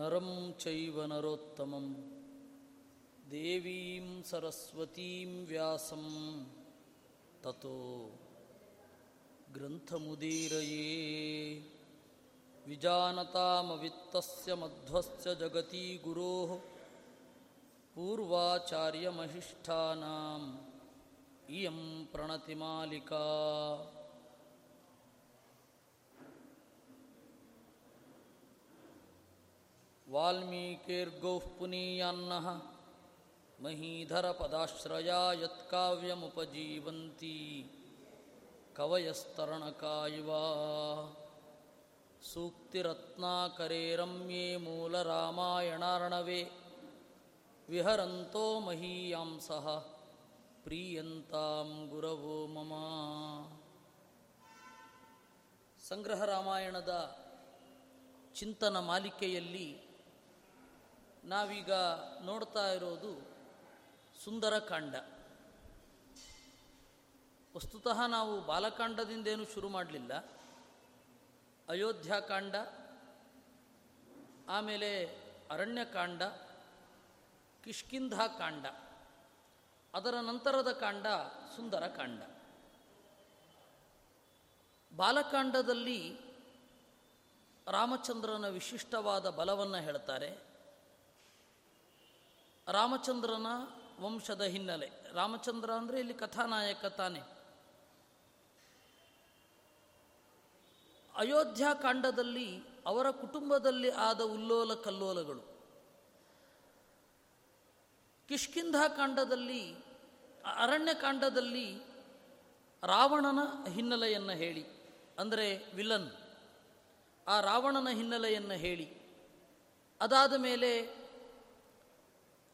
नरं चैव नरोत्तमं। देवीं सरस्वतीं व्यासं ततो ग्रन्थमुदीरये। विजानतामवित्तस्य मध्वस्य जगती गुरोः पूर्वाचार्यमहिष्ठानाम् इयं प्रणतिमालिका। वाल्मीकिर्गौः पुनीयान्नः महीधरपदाश्रया यत्काव्यमुपजीवन्ती कवयस्तरणका इव सूक्तिरत्नाकरे रम्ये मूलरामायणार्णवे ವಿಹರಂತೋ ಮಹೀಯಾಂಸಃ ಪ್ರೀಯಂತಾಂ ಗುರವೋ ಮಮ ಸಂಗ್ರಹ ರಾಮಾಯಣದ ಚಿಂತನ ಮಾಲಿಕೆಯಲ್ಲಿ ನಾವೀಗ ನೋಡ್ತಾ ಇರೋದು ಸುಂದರಕಾಂಡ ವಸ್ತುತಃ ನಾವು ಬಾಲಕಾಂಡದಿಂದೇನು ಶುರು ಮಾಡಲಿಲ್ಲ. ಅಯೋಧ್ಯಕಾಂಡ ಆಮೇಲೆ ಅರಣ್ಯಕಾಂಡ ಕಿಷ್ಕಿಂಧಾಕಾಂಡ ಅದರ ನಂತರದ ಕಾಂಡ ಸುಂದರಕಾಂಡ ಬಾಲಕಾಂಡದಲ್ಲಿ ರಾಮಚಂದ್ರನ ವಿಶಿಷ್ಟವಾದ ಬಲವನ್ನು ಹೇಳ್ತಾರೆ. ರಾಮಚಂದ್ರನ ವಂಶದ ಹಿನ್ನೆಲೆ. ರಾಮಚಂದ್ರ ಅಂದರೆ ಇಲ್ಲಿ ಕಥಾನಾಯಕ ತಾನೆ. ಅಯೋಧ್ಯಾಕಾಂಡದಲ್ಲಿ ಅವರ ಕುಟುಂಬದಲ್ಲಿ ಆದ ಉಲ್ಲೋಲ ಕಲ್ಲೋಲಗಳು. ಕಿಷ್ಕಿಂಧಾಕಾಂಡದಲ್ಲಿ ಅರಣ್ಯಕಾಂಡದಲ್ಲಿ ರಾವಣನ ಹಿನ್ನೆಲೆಯನ್ನು ಹೇಳಿ. ಅಂದರೆ ವಿಲನ್. ಆ ರಾವಣನ ಹಿನ್ನೆಲೆಯನ್ನು ಹೇಳಿ. ಅದಾದ ಮೇಲೆ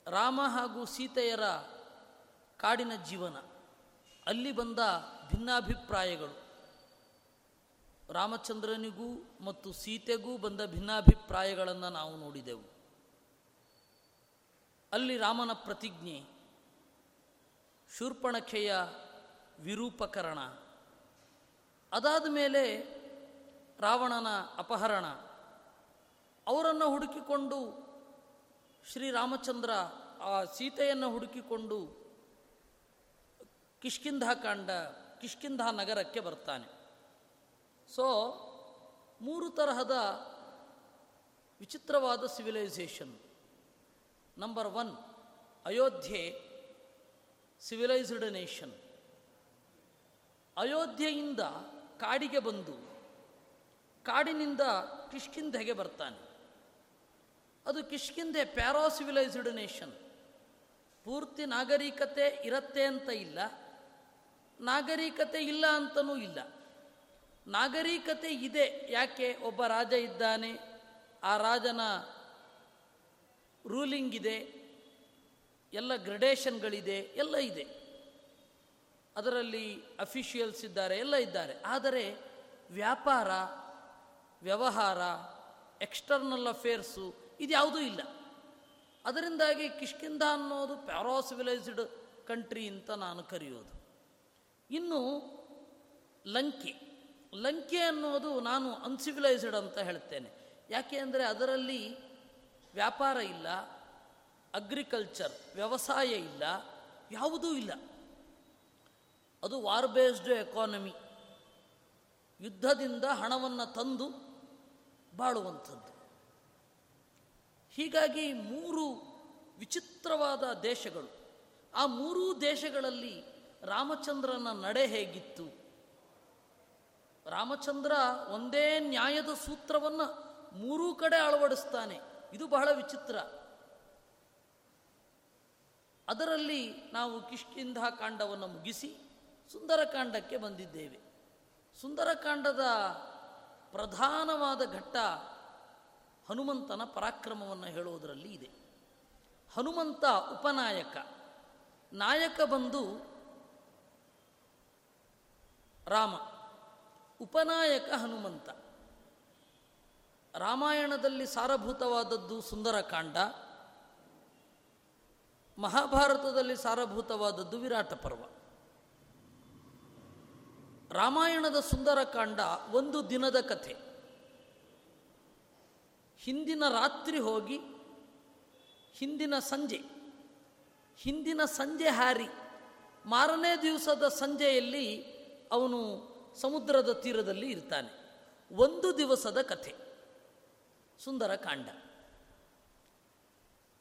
ರಾಮ ಹಾಗೂ ಸೀತೆಯರ ಕಾಡಿನ ಜೀವನ. ಅಲ್ಲಿ ಬಂದ ಭಿನ್ನಾಭಿಪ್ರಾಯಗಳು. ರಾಮಚಂದ್ರನಿಗೂ ಮತ್ತು ಸೀತೆಗೂ ಬಂದ ಭಿನ್ನಾಭಿಪ್ರಾಯಗಳನ್ನು ನಾವು ನೋಡಿದೆವು. ಅಲ್ಲಿ ರಾಮನ ಪ್ರತಿಜ್ಞೆ, ಶೂರ್ಪಣಖೆಯ ವಿರೂಪಕರಣ, ಅದಾದ ಮೇಲೆ ರಾವಣನ ಅಪಹರಣ, ಅವರನ್ನು ಹುಡುಕಿಕೊಂಡು ಶ್ರೀರಾಮಚಂದ್ರ ಆ ಸೀತೆಯನ್ನು ಹುಡುಕಿಕೊಂಡು ಕಿಷ್ಕಿಂಧಾಕಾಂಡ ಕಿಷ್ಕಿಂಧಾ ನಗರಕ್ಕೆ ಬರ್ತಾನೆ. ಸೊ ಮೂರು ತರಹದ ವಿಚಿತ್ರವಾದ civilisation number one Ayodhya civilised nation ಅಯೋಧ್ಯೆಯಿಂದ ಕಾಡಿಗೆ ಬಂದು ಕಾಡಿನಿಂದ ಕಿಷ್ಕಿಂಧೆಗೆ ಬರ್ತಾನೆ. ಅದು ಕಿಷ್ಕಿಂದೆ ಪ್ಯಾರಾ ಸಿವಿಲೈಸ್ಡ್ ನೇಷನ್. ಪೂರ್ತಿ ನಾಗರಿಕತೆ ಇರತ್ತೆ ಅಂತ ಇಲ್ಲ, ನಾಗರಿಕತೆ ಇಲ್ಲ ಅಂತನೂ ಇಲ್ಲ. ನಾಗರಿಕತೆ ಇದೆ, ಯಾಕೆ? ಒಬ್ಬ ರಾಜ ಇದ್ದಾನೆ, ಆ ರಾಜನ ರೂಲಿಂಗ್ ಇದೆ, ಎಲ್ಲ ಗ್ರಡೇಷನ್ಗಳಿದೆ, ಎಲ್ಲ ಇದೆ. ಅದರಲ್ಲಿ ಅಫಿಷಿಯಲ್ಸ್ ಇದ್ದಾರೆ, ಎಲ್ಲ ಇದ್ದಾರೆ. ಆದರೆ ವ್ಯಾಪಾರ, ವ್ಯವಹಾರ, ಎಕ್ಸ್ಟರ್ನಲ್ ಅಫೇರ್ಸು ಇದ್ಯಾವುದೂ ಇಲ್ಲ. ಅದರಿಂದಾಗಿ ಕಿಷ್ಕಿಂದ ಅನ್ನೋದು ಪ್ಯಾರಾಸಿವಿಲೈಸ್ಡ್ ಕಂಟ್ರಿ ಅಂತ ನಾನು ಕರೆಯೋದು. ಇನ್ನು ಲಂಕೆ. ಲಂಕೆ ಅನ್ನೋದು ನಾನು ಅನ್ಸಿವಿಲೈಸ್ಡ್ ಅಂತ ಹೇಳ್ತೇನೆ. ಯಾಕೆ ಅಂದರೆ ಅದರಲ್ಲಿ ವ್ಯಾಪಾರ ಇಲ್ಲ, ಅಗ್ರಿಕಲ್ಚರ್, ವ್ಯವಸಾಯ ಇಲ್ಲ, ಯಾವುದೂ ಇಲ್ಲ. ಅದು ವಾರ್ ಬೇಸ್ಡ್ ಎಕಾನಮಿ. ಯುದ್ಧದಿಂದ ಹಣವನ್ನು ತಂದು ಬಾಳುವಂಥದ್ದು. ಹೀಗಾಗಿ ಮೂರು ವಿಚಿತ್ರವಾದ ದೇಶಗಳು. ಆ ಮೂರೂ ದೇಶಗಳಲ್ಲಿ ರಾಮಚಂದ್ರನ ನಡೆ ಹೇಗಿತ್ತು? ರಾಮಚಂದ್ರ ಒಂದೇ ನ್ಯಾಯದ ಸೂತ್ರವನ್ನು ಮೂರೂ ಕಡೆ ಅಳವಡಿಸ್ತಾನೆ. ಇದು ಬಹಳ ವಿಚಿತ್ರ. ಅದರಲ್ಲಿ ನಾವು ಕಿಷ್ಕಿಂಧ ಕಾಂಡವನ್ನು ಮುಗಿಸಿ ಸುಂದರಕಾಂಡಕ್ಕೆ ಬಂದಿದ್ದೇವೆ. ಸುಂದರಕಾಂಡದ ಪ್ರಧಾನವಾದ ಘಟ್ಟ ಹನುಮಂತನ ಪರಾಕ್ರಮವನ್ನು ಹೇಳುವುದರಲ್ಲಿ ಇದೆ. ಹನುಮಂತ ಉಪನಾಯಕ. ನಾಯಕ ಬಂದು ರಾಮ. ಉಪನಾಯಕ ಹನುಮಂತ. ರಾಮಾಯಣದಲ್ಲಿ ಸಾರಭೂತವಾದದ್ದು ಸುಂದರಕಾಂಡ. ಮಹಾಭಾರತದಲ್ಲಿ ಸಾರಭೂತವಾದದ್ದು ವಿರಾಟ ಪರ್ವ ರಾಮಾಯಣದ ಸುಂದರಕಾಂಡ ಒಂದು ದಿನದ ಕಥೆ. ಹಿಂದಿನ ರಾತ್ರಿ ಹೋಗಿ, ಹಿಂದಿನ ಸಂಜೆ ಹಿಂದಿನ ಸಂಜೆ ಹಾರಿ, ಮಾರನೇ ದಿವಸದ ಸಂಜೆಯಲ್ಲಿ ಅವನು ಸಮುದ್ರದ ತೀರದಲ್ಲಿ ಇರ್ತಾನೆ. ಒಂದು ದಿವಸದ ಕಥೆ. ಸುಂದರ ಕಾಂಡ.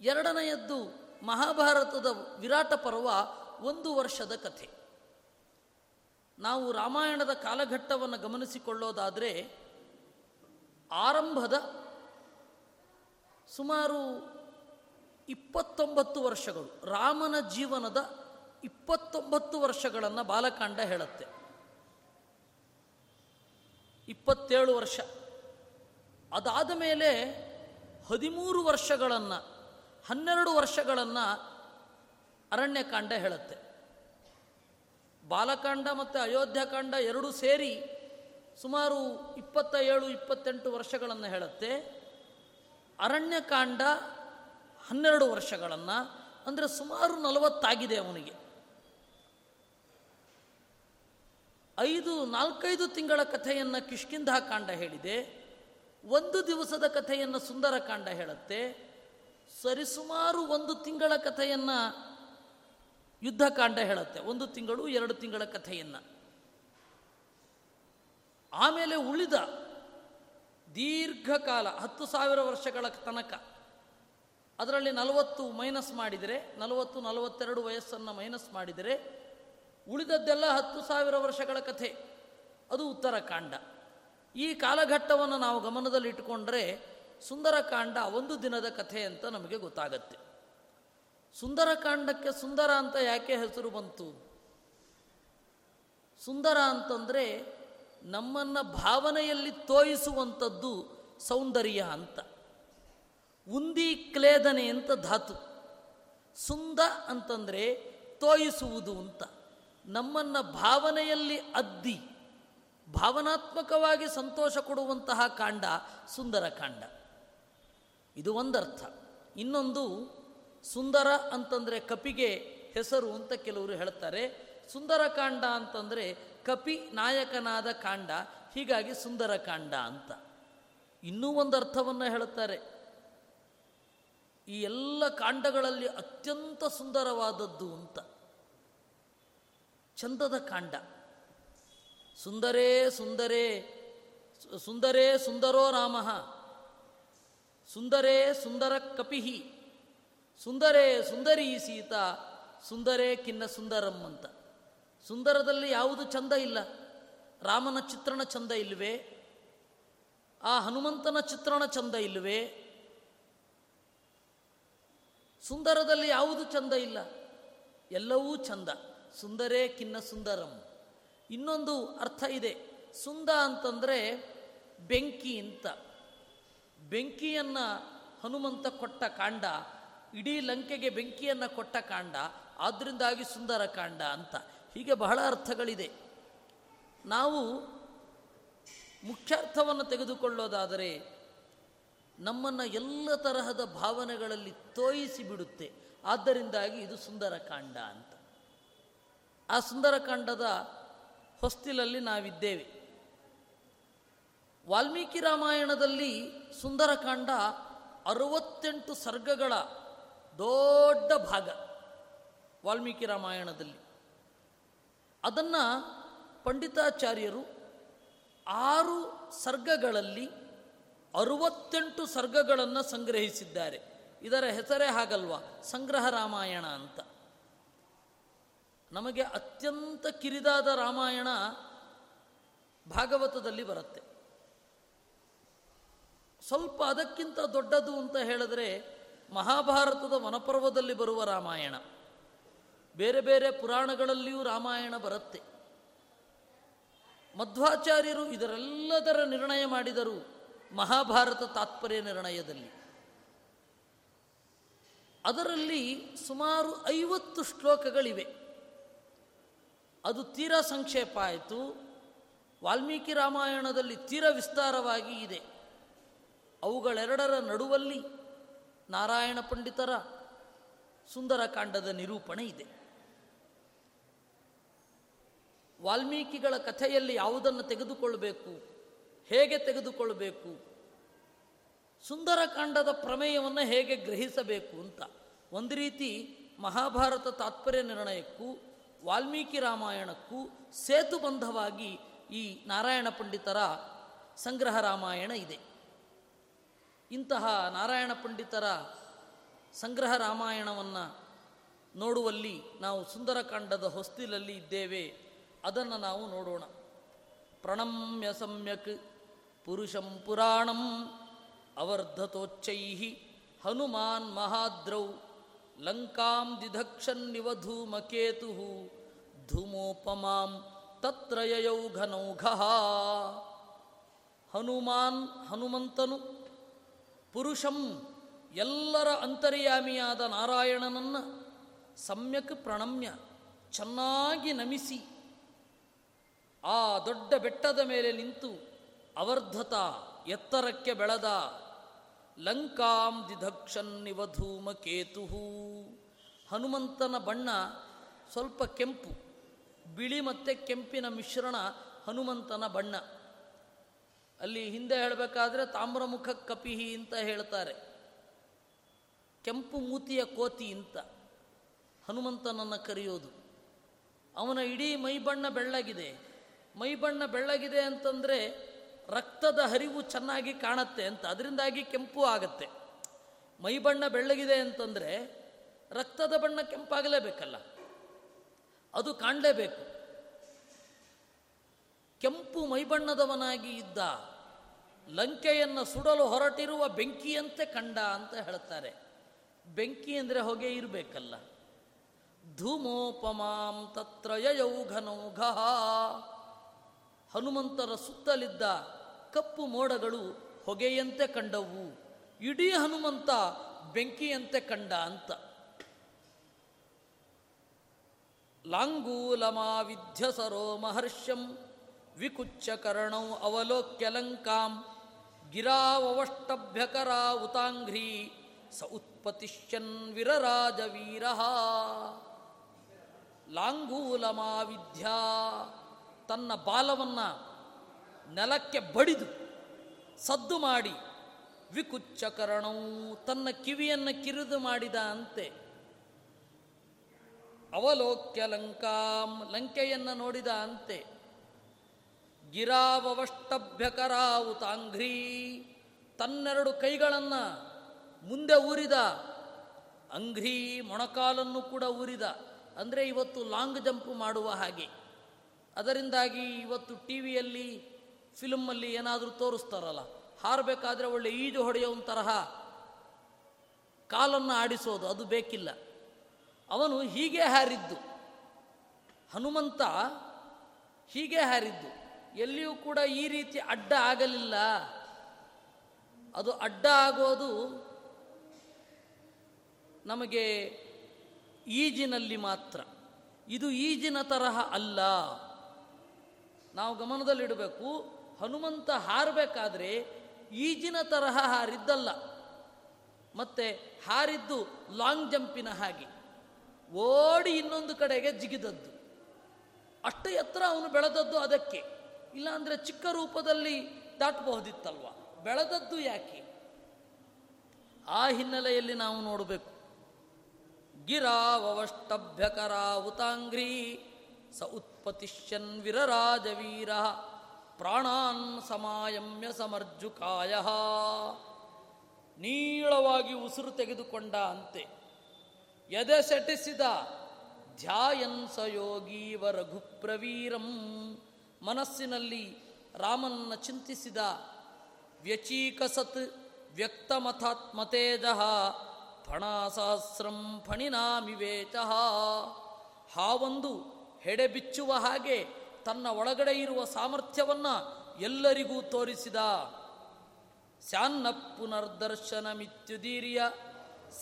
ಎರಡನೆಯದ್ದು ಮಹಾಭಾರತದ ವಿರಾಟ ಪರ್ವ ಒಂದು ವರ್ಷದ ಕಥೆ. ನಾವು ರಾಮಾಯಣದ ಕಾಲಘಟ್ಟವನ್ನು ಗಮನಿಸಿಕೊಳ್ಳೋದಾದರೆ ಆರಂಭದ ಸುಮಾರು ಇಪ್ಪತ್ತೊಂಬತ್ತು ವರ್ಷಗಳು, ರಾಮನ ಜೀವನದ ಇಪ್ಪತ್ತೊಂಬತ್ತು ವರ್ಷಗಳನ್ನು ಬಾಲಕಾಂಡ ಹೇಳುತ್ತೆ. ಇಪ್ಪತ್ತೇಳು ವರ್ಷ. ಅದಾದ ಮೇಲೆ ಹದಿಮೂರು ವರ್ಷಗಳನ್ನು, ಹನ್ನೆರಡು ವರ್ಷಗಳನ್ನು ಅರಣ್ಯಕಾಂಡ ಹೇಳುತ್ತೆ. ಬಾಲಕಾಂಡ ಮತ್ತು ಅಯೋಧ್ಯಕಾಂಡ ಎರಡೂ ಸೇರಿ ಸುಮಾರು ಇಪ್ಪತ್ತ ಏಳು ಇಪ್ಪತ್ತೆಂಟು ವರ್ಷಗಳನ್ನು ಹೇಳುತ್ತೆ. ಅರಣ್ಯಕಾಂಡ ಹನ್ನೆರಡು ವರ್ಷಗಳನ್ನು, ಅಂದರೆ ಸುಮಾರು ನಲವತ್ತಾಗಿದೆ ಅವನಿಗೆ. ಐದು, ನಾಲ್ಕೈದು ತಿಂಗಳ ಕಥೆಯನ್ನು ಕಿಷ್ಕಿಂಧ ಕಾಂಡ ಹೇಳಿದೆ. ಒಂದು ದಿವಸದ ಕಥೆಯನ್ನು ಸುಂದರಕಾಂಡ ಹೇಳುತ್ತೆ. ಸರಿಸುಮಾರು ಒಂದು ತಿಂಗಳ ಕಥೆಯನ್ನು ಯುದ್ಧಕಾಂಡ ಹೇಳುತ್ತೆ. ಒಂದು ತಿಂಗಳು, ಎರಡು ತಿಂಗಳ ಕಥೆಯನ್ನು. ಆಮೇಲೆ ಉಳಿದ ದೀರ್ಘಕಾಲ, ಹತ್ತು ಸಾವಿರ ವರ್ಷಗಳ ತನಕ. ಅದರಲ್ಲಿ ನಲವತ್ತು ಮೈನಸ್ ಮಾಡಿದರೆ, ನಲವತ್ತು, ನಲವತ್ತೆರಡು ವಯಸ್ಸನ್ನು ಮೈನಸ್ ಮಾಡಿದರೆ, ಉಳಿದದ್ದೆಲ್ಲ ಹತ್ತು ಸಾವಿರ ವರ್ಷಗಳ ಕಥೆ. ಅದು ಉತ್ತರಕಾಂಡ. ಈ ಕಾಲಘಟ್ಟವನ್ನು ನಾವು ಗಮನದಲ್ಲಿಟ್ಟುಕೊಂಡ್ರೆ, ಸುಂದರಕಾಂಡ ಒಂದು ದಿನದ ಕಥೆ ಅಂತ ನಮಗೆ ಗೊತ್ತಾಗತ್ತೆ. ಸುಂದರಕಾಂಡಕ್ಕೆ ಸುಂದರ ಅಂತ ಯಾಕೆ ಹೆಸರು ಬಂತು? ಸುಂದರ ಅಂತಂದರೆ ನಮ್ಮನ್ನು ಭಾವನೆಯಲ್ಲಿ ತೋಯಿಸುವಂಥದ್ದು ಸೌಂದರ್ಯ ಅಂತ. ಉಂದಿ ಕ್ಲೇದನೆ ಅಂತ ಧಾತು. ಸುಂದ ಅಂತಂದರೆ ತೋಯಿಸುವುದು ಅಂತ. ನಮ್ಮನ್ನು ಭಾವನೆಯಲ್ಲಿ ಅದ್ದಿ, ಭಾವನಾತ್ಮಕವಾಗಿ ಸಂತೋಷ ಕೊಡುವಂತಹ ಕಾಂಡ ಸುಂದರ ಕಾಂಡ. ಇದು ಒಂದರ್ಥ. ಇನ್ನೊಂದು ಸುಂದರ ಅಂತಂದರೆ ಕಪಿಗೆ ಹೆಸರು ಅಂತ ಕೆಲವರು ಹೇಳ್ತಾರೆ. ಸುಂದರಕಾಂಡ ಅಂತಂದರೆ ಕಪಿ ನಾಯಕನಾದ ಕಾಂಡ, ಹೀಗಾಗಿ ಸುಂದರ ಕಾಂಡ ಅಂತ. ಇನ್ನೂ ಒಂದು ಅರ್ಥವನ್ನು ಹೇಳುತ್ತಾರೆ. ಈ ಎಲ್ಲ ಕಾಂಡಗಳಲ್ಲಿ ಅತ್ಯಂತ ಸುಂದರವಾದದ್ದು ಅಂತ. ಚಂದದ ಕಾಂಡ. ಸುಂದರೇ ಸುಂದರೇ ಸುಂದರೇ ಸುಂದರೋ ರಾಮ. ಸುಂದರೇ ಸುಂದರ ಕಪಿಹಿ ಸುಂದರೇ ಸುಂದರಿ ಸೀತಾ. ಸುಂದರೇ ಕಿನ್ನ ಸುಂದರಂ ಅಂತ. ಸುಂದರದಲ್ಲಿ ಯಾವುದು ಚಂದ ಇಲ್ಲ. ರಾಮನ ಚಿತ್ರಣ ಚಂದ ಇಲ್ಲವೇ? ಆ ಹನುಮಂತನ ಚಿತ್ರಣ ಚಂದ ಇಲ್ಲವೇ? ಸುಂದರದಲ್ಲಿ ಯಾವುದು ಚಂದ ಇಲ್ಲ? ಎಲ್ಲವೂ ಚಂದ ಸುಂದರೇ ಕಿನ್ನ ಸುಂದರಂ. ಇನ್ನೊಂದು ಅರ್ಥ ಇದೆ. ಸುಂದ ಅಂತಂದರೆ ಬೆಂಕಿ ಅಂತ. ಬೆಂಕಿಯನ್ನು ಹನುಮಂತ ಕೊಟ್ಟ ಕಾಂಡ, ಇಡೀ ಲಂಕೆಗೆ ಬೆಂಕಿಯನ್ನು ಕೊಟ್ಟ ಕಾಂಡ ಆದ್ದರಿಂದಾಗಿ ಸುಂದರ ಕಾಂಡ ಅಂತ. ಹೀಗೆ ಬಹಳ ಅರ್ಥಗಳಿದೆ. ನಾವು ಮುಖ್ಯಾರ್ಥವನ್ನು ತೆಗೆದುಕೊಳ್ಳೋದಾದರೆ ನಮ್ಮನ್ನು ಎಲ್ಲ ತರಹದ ಭಾವನೆಗಳಲ್ಲಿ ತೋಯಿಸಿಬಿಡುತ್ತೆ ಆದ್ದರಿಂದಾಗಿ ಇದು ಸುಂದರಕಾಂಡ ಅಂತ. ಆ ಸುಂದರಕಾಂಡದ ಹೊಸ್ತಿಲಲ್ಲಿ ನಾವಿದ್ದೇವೆ. ವಾಲ್ಮೀಕಿ ರಾಮಾಯಣದಲ್ಲಿ ಸುಂದರಕಾಂಡ ಅರವತ್ತೆಂಟು ಸರ್ಗಗಳ ದೊಡ್ಡ ಭಾಗ ವಾಲ್ಮೀಕಿ ರಾಮಾಯಣದಲ್ಲಿ. ಅದನ್ನು ಪಂಡಿತಾಚಾರ್ಯರು ಆರು ಸರ್ಗಗಳಲ್ಲಿ ಅರುವತ್ತೆಂಟು ಸರ್ಗಗಳನ್ನು ಸಂಗ್ರಹಿಸಿದ್ದಾರೆ. ಇದರ ಹೆಸರೇ ಹಾಗಲ್ವಾ? ಸಂಗ್ರಹ ರಾಮಾಯಣ ಅಂತ. ನಮಗೆ ಅತ್ಯಂತ ಕಿರಿದಾದ ರಾಮಾಯಣ ಭಾಗವತದಲ್ಲಿ ಬರುತ್ತೆ. ಸ್ವಲ್ಪ ಅದಕ್ಕಿಂತ ದೊಡ್ಡದು ಅಂತ ಹೇಳಿದ್ರೆ ಮಹಾಭಾರತದ ವನಪರ್ವದಲ್ಲಿ ಬರುವ ರಾಮಾಯಣ. ಬೇರೆ ಬೇರೆ ಪುರಾಣಗಳಲ್ಲಿಯೂ ರಾಮಾಯಣ ಬರುತ್ತೆ. ಮಧ್ವಾಚಾರ್ಯರು ಇದರೆಲ್ಲದರ ನಿರ್ಣಯ ಮಾಡಿದರು ಮಹಾಭಾರತ ತಾತ್ಪರ್ಯ ನಿರ್ಣಯದಲ್ಲಿ. ಅದರಲ್ಲಿ ಸುಮಾರು ಐವತ್ತು ಶ್ಲೋಕಗಳಿವೆ. ಅದು ತೀರಾ ಸಂಕ್ಷೇಪ ಆಯಿತು. ವಾಲ್ಮೀಕಿ ರಾಮಾಯಣದಲ್ಲಿ ತೀರ ವಿಸ್ತಾರವಾಗಿ ಇದೆ. ಅವುಗಳೆರಡರ ನಡುವಲ್ಲಿ ನಾರಾಯಣ ಪಂಡಿತರ ಸುಂದರಕಾಂಡದ ನಿರೂಪಣೆ ಇದೆ. ವಾಲ್ಮೀಕಿಗಳ ಕಥೆಯಲ್ಲಿ ಯಾವುದನ್ನು ತೆಗೆದುಕೊಳ್ಳಬೇಕು, ಹೇಗೆ ತೆಗೆದುಕೊಳ್ಳಬೇಕು, ಸುಂದರಕಾಂಡದ ಪ್ರಮೇಯವನ್ನು ಹೇಗೆ ಗ್ರಹಿಸಬೇಕು ಅಂತ. ಒಂದು ರೀತಿ ಮಹಾಭಾರತ ತಾತ್ಪರ್ಯ ನಿರ್ಣಯಕ್ಕೂ, ವಾಲ್ಮೀಕಿ ರಾಮಾಯಣಕ್ಕೂ ಸೇತುಬಂಧವಾಗಿ ಈ ನಾರಾಯಣ ಪಂಡಿತರ ಸಂಗ್ರಹ ರಾಮಾಯಣ ಇದೆ. ಇಂತಹ ನಾರಾಯಣ ಪಂಡಿತರ ಸಂಗ್ರಹ ರಾಮಾಯಣವನ್ನು ನೋಡುವಲ್ಲಿ ನಾವು ಸುಂದರಕಾಂಡದ ಹೊಸ್ತಿಲಲ್ಲಿ ಇದ್ದೇವೆ ಅದನ್ನು ನಾವು ನೋಡೋಣ. ಪ್ರಣಮ್ಯ ಸಮ್ಯಕ್, ಪುರುಷಂ ಪುರಾಣಂ ಅವರ್ಧತೋಚ್ಚೈ ಹನುಮಾನ್ ಮಹಾದ್ರೌ, ಲಂಕಾಂ ದಿಧಕ್ಷನ್ನಿವಧೂಮಕೇತು ಧೂಮೋಪಮಾಂ ತತ್ರಯಯೌ ಘನೌಘ. ಹನುಮಾನ್ ಹನುಮಂತನು, ಪುರುಷಂ ಎಲ್ಲರ ಅಂತರ್ಯಾಮಿಯಾದ ನಾರಾಯಣನನ್ನು ಸಮ್ಯಕ್ ಪ್ರಣಮ್ಯ ಚೆನ್ನಾಗಿ ನಮಿಸಿ ಆ ದೊಡ್ಡ ಬೆಟ್ಟದ ಮೇಲೆ ನಿಂತು ಅವರ್ಧತ ಎತ್ತರಕ್ಕೆ ಬೆಳೆದ ಲಂಕಾಂ ದಿಧಕ್ಷನ್ ನಿವಧೂಮ ಧೂಮಕೇತು ಹನುಮಂತನ ಬಣ್ಣ ಸ್ವಲ್ಪ ಕೆಂಪು, ಬಿಳಿ ಮತ್ತು ಕೆಂಪಿನ ಮಿಶ್ರಣ ಹನುಮಂತನ ಬಣ್ಣ. ಅಲ್ಲಿ ಹಿಂದೆ ಹೇಳಬೇಕಾದ್ರೆ ತಾಮ್ರಮುಖ ಕಪಿಹಿ ಅಂತ ಹೇಳ್ತಾರೆ. ಕೆಂಪು ಮೂತಿಯ ಕೋತಿ ಅಂತ ಹನುಮಂತನನ್ನು ಕರೆಯೋದು. ಅವನ ಇಡೀ ಮೈಬಣ್ಣ ಬೆಳ್ಳಗಿದೆ. ಮೈಬಣ್ಣ ಬೆಳ್ಳಗಿದೆ ಅಂತಂದರೆ ರಕ್ತದ ಹರಿವು ಚೆನ್ನಾಗಿ ಕಾಣತ್ತೆ ಅಂತ, ಅದರಿಂದಾಗಿ ಕೆಂಪು ಆಗತ್ತೆ. ಮೈಬಣ್ಣ ಬೆಳ್ಳಗಿದೆ ಅಂತಂದರೆ ರಕ್ತದ ಬಣ್ಣ ಕೆಂಪಾಗಲೇಬೇಕಲ್ಲ, ಅದು ಕಾಣಲೇಬೇಕು. ಕೆಂಪು ಮೈಬಣ್ಣದವನಾಗಿ ಇದ್ದ ಲಂಕೆಯನ್ನು ಸುಡಲು ಹೊರಟಿರುವ ಬೆಂಕಿಯಂತೆ ಕಂಡ ಅಂತ ಹೇಳ್ತಾರೆ. ಬೆಂಕಿ ಅಂದರೆ ಹೊಗೆ ಇರಬೇಕಲ್ಲ. ಧೂಮೋಪಮಾಂ ತತ್ರ ಯಯೌಘನೌಘ ಹನುಮಂತರ ಸುತ್ತಲಿದ್ದ ಕಪ್ಪು ಮೋಡಗಳು ಹೊಗೆಯಂತೆ ಕಂಡವು. ಇಡೀ ಹನುಮಂತ ಬೆಂಕಿಯಂತೆ ಕಂಡ ಅಂತ. ಲಾಂಗೂಲಮಾವಿಧ್ಯ ಸರೋ ಮಹರ್ಷಂ ವಿಕುಚ್ಚ ಕರ್ಣೌ ಅವಲೋಕ್ಯಲಂಕಾಂ ಗಿರಾವಷ್ಟಭ್ಯಕರಾ ಉತಾಂಘ್ರಿ ಸ ಉತ್ಪತಿಷ್ಯನ್ ವಿರರಾಜವೀರ. ಲಾಂಗೂಲಮಾವಿಧ್ಯ ತನ್ನ ಬಾಲವನ್ನು ನೆಲಕ್ಕೆ ಬಡಿದು ಸದ್ದು ಮಾಡಿ ವಿಕುಚ್ಚಕರಣವು ತನ್ನ ಕಿವಿಯನ್ನು ಕಿರಿದು ಮಾಡಿದ ಅಂತೆ. ಅವಲೋಕ್ಯ ಲಂಕಾಂ ಲಂಕೆಯನ್ನು ನೋಡಿದ ಅಂತೆ. ಗಿರಾವಷ್ಟಭ್ಯಕರಾವುತಾಂಘ್ರಿ ತನ್ನೆರಡು ಕೈಗಳನ್ನು ಮುಂದೆ ಊರಿದ. ಅಂಘ್ರಿ ಮೊಣಕಾಲನ್ನು ಕೂಡ ಊರಿದ. ಅಂದರೆ ಇವತ್ತು ಲಾಂಗ್ ಜಂಪ್ ಮಾಡುವ ಹಾಗೆ. ಅದರಿಂದಾಗಿ ಇವತ್ತು ಟಿ ವಿಯಲ್ಲಿ ಫಿಲ್ಮಲ್ಲಿ ಏನಾದರೂ ತೋರಿಸ್ತಾರಲ್ಲ, ಹಾರಬೇಕಾದ್ರೆ ಒಳ್ಳೆ ಈಜು ಹೊಡೆಯೋ ತರಹ ಕಾಲನ್ನು ಆಡಿಸೋದು, ಅದು ಬೇಕಿಲ್ಲ. ಅವನು ಹೀಗೆ ಹಾರಿದ್ದು, ಹನುಮಂತ ಹೀಗೆ ಹಾರಿದ್ದು, ಎಲ್ಲಿಯೂ ಕೂಡ ಈ ರೀತಿ ಅಡ್ಡ ಆಗಲಿಲ್ಲ. ಅದು ಅಡ್ಡ ಆಗೋದು ನಮಗೆ ಈಜಿನಲ್ಲಿ ಮಾತ್ರ. ಇದು ಈಜಿನ ತರಹ ಅಲ್ಲ. ನಾವು ಗಮನದಲ್ಲಿಡಬೇಕು, ಹನುಮಂತ ಹಾರಬೇಕಾದ್ರೆ ಈಜಿನ ತರಹ ಹಾರಿದ್ದಲ್ಲ. ಮತ್ತೆ ಹಾರಿದ್ದು ಲಾಂಗ್ ಜಂಪಿನ ಹಾಗೆ. ಓಡಿ ಇನ್ನೊಂದು ಕಡೆಗೆ ಜಿಗಿದದ್ದು. ಅಷ್ಟು ಎತ್ತರ ಅವನು ಬೆಳೆದದ್ದು ಅದಕ್ಕೆ. ಇಲ್ಲಾಂದರೆ ಚಿಕ್ಕ ರೂಪದಲ್ಲಿ ದಾಟಬಹುದಿತ್ತಲ್ವ? ಬೆಳೆದದ್ದು ಯಾಕೆ? ಆ ಹಿನ್ನೆಲೆಯಲ್ಲಿ ನಾವು ನೋಡಬೇಕು. ಗಿರಾವಷ್ಟಭ್ಯಕರಾವುತಾಂಗ್ರಿ ಸ ಉತ್ಪತಿಷ್ಯನ್ ವಿರರಾಜವೀರ ಪ್ರಾಣಾನ್ ಸಮಾಯಮ್ಯ ಸಮರ್ಜುಕಾಯ. ನೀಳವಾಗಿ ಉಸಿರು ತೆಗೆದುಕೊಂಡ ಅಂತೆ. ಎದೆ ಸೆಟಿಸಿದ ಧ್ಯಾಯನ್ ಸ ಯೋಗೀವ ರಘುಪ್ರವೀರಂ. ಮನಸ್ಸಿನಲ್ಲಿ ರಾಮನ್ನ ಚಿಂತಿಸಿದ ವ್ಯಚೀಕಸತ್ ವ್ಯಕ್ತಮಥಾತ್ಮತೇಜ ಫಣಾಸಹಸ್ರಂ ಫಣಿನಾಮಿವೇಚ ಹಾವೊಂದು ಹೆಡೆ ಬಿಚ್ಚುವ ಹಾಗೆ ತನ್ನ ಒಳಗಡೆ ಇರುವ ಸಾಮರ್ಥ್ಯವನ್ನು ಎಲ್ಲರಿಗೂ ತೋರಿಸಿದ. ಶಾನ್ನ ಪುನರ್ದರ್ಶನ ಮಿತ್ಯುದೀರ್ಯ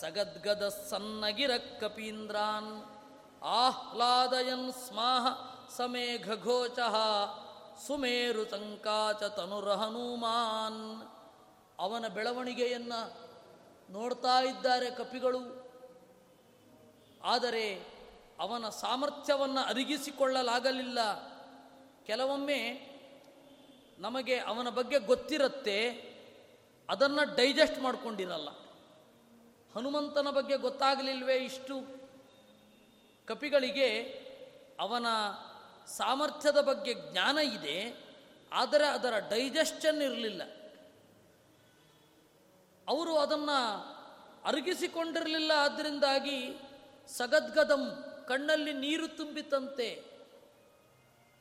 ಸಗದ್ಗದ ಸನ್ನಗಿರ ಕಪೀಂದ್ರಾನ್ ಆಹ್ಲಾದಯನ್ ಸ್ಮಾಹ ಸಮೇಘಘೋಚ ಸುಮೇರು ತಂಕಾಚ ತನುರ ಹನುಮಾನ್ ಅವನ ಬೆಳವಣಿಗೆಯನ್ನು ನೋಡ್ತಾ ಇದ್ದಾರೆ ಕಪಿಗಳು. ಆದರೆ ಅವನ ಸಾಮರ್ಥ್ಯವನ್ನು ಅರಿಗಿಸಿಕೊಳ್ಳಲಾಗಲಿಲ್ಲ. ಕೆಲವೊಮ್ಮೆ ನಮಗೆ ಅವನ ಬಗ್ಗೆ ಗೊತ್ತಿರುತ್ತೆ, ಅದನ್ನು ಡೈಜೆಸ್ಟ್ ಮಾಡ್ಕೊಂಡಿರಲ್ಲ. ಹನುಮಂತನ ಬಗ್ಗೆ ಗೊತ್ತಾಗಲಿಲ್ವೇ ಇಷ್ಟು? ಕಪಿಗಳಿಗೆ ಅವನ ಸಾಮರ್ಥ್ಯದ ಬಗ್ಗೆ ಜ್ಞಾನ ಇದೆ, ಆದರೆ ಅದರ ಡೈಜೆಸ್ಟನ್ ಇರಲಿಲ್ಲ. ಅವರು ಅದನ್ನು ಅರಗಿಸಿಕೊಂಡಿರಲಿಲ್ಲ ಆದ್ದರಿಂದಾಗಿ ಸಗದ್ಗದಂ ಕಣ್ಣಲ್ಲಿ ನೀರು ತುಂಬಿತಂತೆ.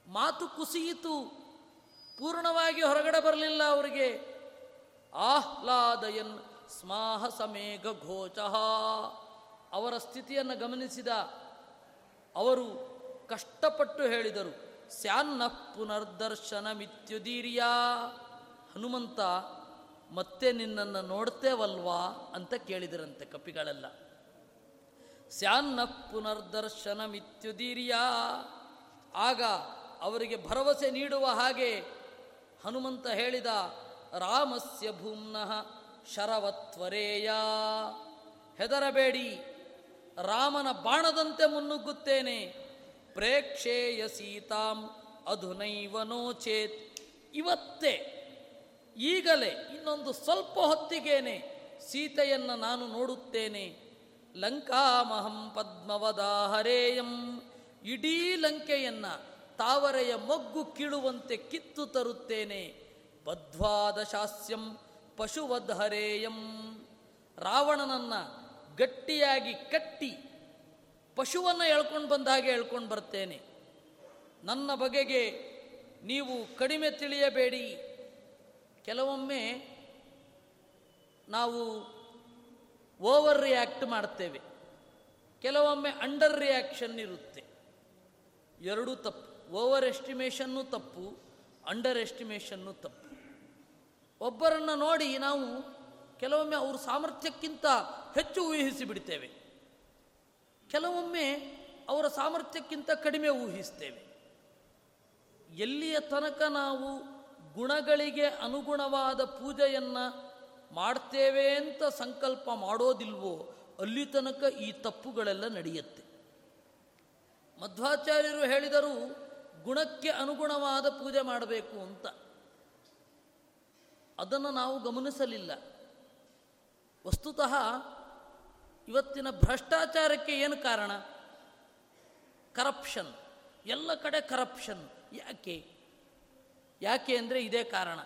ಮಾತು ಕುಸಿಯಿತು. ಪೂರ್ಣವಾಗಿ ಹೊರಗಡೆ ಬರಲಿಲ್ಲ ಅವರಿಗೆ. ಆಹ್ಲಾದಯನ್ ಸ್ಮಾಹ ಸಮೇಘ ಘೋಚಃ. ಅವರ ಸ್ಥಿತಿಯನ್ನು ಗಮನಿಸಿದ. ಅವರು ಕಷ್ಟಪಟ್ಟು ಹೇಳಿದರು. ಸ್ಯಾನ್ನ ಪುನರ್ದರ್ಶನ ಮಿತ್ಯುದೀರ್ಯ ಹನುಮಂತ, ಮತ್ತೆ ನಿನ್ನನ್ನು ನೋಡ್ತೇವಲ್ವಾ ಅಂತ ಕೇಳಿದರಂತೆ ಕಪಿಗಳೆಲ್ಲ. ಸ್ಯಾನ್ನ ಪುನರ್ದರ್ಶನ ಮಿತ್ಯುದೀರ್ಯ ಆಗ ಅವರಿಗೆ ಭರವಸೆ ನೀಡುವ ಹಾಗೆ ಹನುಮಂತ ಹೇಳಿದ, ರಾಮಸ್ಯ ಭೂಮ್ನಃ ಶರವತ್ವರೇಯ. ಹೆದರಬೇಡಿ, ರಾಮನ ಬಾಣದಂತೆ ಮುನ್ನುಗ್ಗುತ್ತೇನೆ. ಪ್ರೇಕ್ಷೇಯ ಸೀತಾಂ ಅಧುನೈವನೋಚೇತ್ ಇವತ್ತೇ, ಈಗಲೇ ಇನ್ನೊಂದು ಸ್ವಲ್ಪ ಹೊತ್ತಿಗೇನೆ ಸೀತೆಯನ್ನು ನಾನು ನೋಡುತ್ತೇನೆ. ಲಂಕಾಮಹಂ ಪದ್ಮವದಾಹರೇಯಂ. ಇಡೀ ಲಂಕೆಯನ್ನ ತಾವರೆಯ ಮೊಗ್ಗು ಕೀಳುವಂತೆ ಕಿತ್ತು ತರುತ್ತೇನೆ. ಬದ್ವಾದ ಶಾಸ್ಯಂ ಪಶುವದ್ಹರೇಯಂ. ರಾವಣನನ್ನ ಗಟ್ಟಿಯಾಗಿ ಕಟ್ಟಿ ಪಶುವನ್ನು ಎಳ್ಕೊಂಡು ಬಂದ ಹಾಗೆ ಎಳ್ಕೊಂಡು ಬರ್ತೇನೆ. ನನ್ನ ಬಗೆಗೆ ನೀವು ಕಡಿಮೆ ತಿಳಿಯಬೇಡಿ. ಕೆಲವೊಮ್ಮೆ ನಾವು ಓವರ್ ರಿಯಾಕ್ಟ್ ಮಾಡ್ತೇವೆ. ಕೆಲವೊಮ್ಮೆ ಅಂಡರ್ ರಿಯಾಕ್ಷನ್ ಇರುತ್ತೆ. ಎರಡೂ ತಪ್ಪು. ಓವರ್ ಎಸ್ಟಿಮೇಷನ್ನು ತಪ್ಪು, ಅಂಡರ್ ಎಸ್ಟಿಮೇಷನ್ನು ತಪ್ಪು. ಒಬ್ಬರನ್ನು ನೋಡಿ ನಾವು ಕೆಲವೊಮ್ಮೆ ಅವ್ರ ಸಾಮರ್ಥ್ಯಕ್ಕಿಂತ ಹೆಚ್ಚು ಊಹಿಸಿ ಬಿಡ್ತೇವೆ. ಕೆಲವೊಮ್ಮೆ ಅವರ ಸಾಮರ್ಥ್ಯಕ್ಕಿಂತ ಕಡಿಮೆ ಊಹಿಸ್ತೇವೆ. ಎಲ್ಲಿಯ ತನಕ ನಾವು ಗುಣಗಳಿಗೆ ಅನುಗುಣವಾದ ಪೂಜೆಯನ್ನು ಮಾಡ್ತೇವೆ ಅಂತ ಸಂಕಲ್ಪ ಮಾಡೋದಿಲ್ವೋ, ಅಲ್ಲಿ ತನಕ ಈ ತಪ್ಪುಗಳೆಲ್ಲ ನಡೆಯುತ್ತೆ. ಮಧ್ವಾಚಾರ್ಯರು ಹೇಳಿದರು, ಗುಣಕ್ಕೆ ಅನುಗುಣವಾದ ಪೂಜೆ ಮಾಡಬೇಕು ಅಂತ. ಅದನ್ನು ನಾವು ಗಮನಿಸಲಿಲ್ಲ. ವಸ್ತುತಃ ಇವತ್ತಿನ ಭ್ರಷ್ಟಾಚಾರಕ್ಕೆ ಏನು ಕಾರಣ? ಕರಪ್ಷನ್. ಎಲ್ಲ ಕಡೆ ಕರಪ್ಷನ್. ಯಾಕೆ? ಯಾಕೆ ಅಂದರೆ ಇದೇ ಕಾರಣ.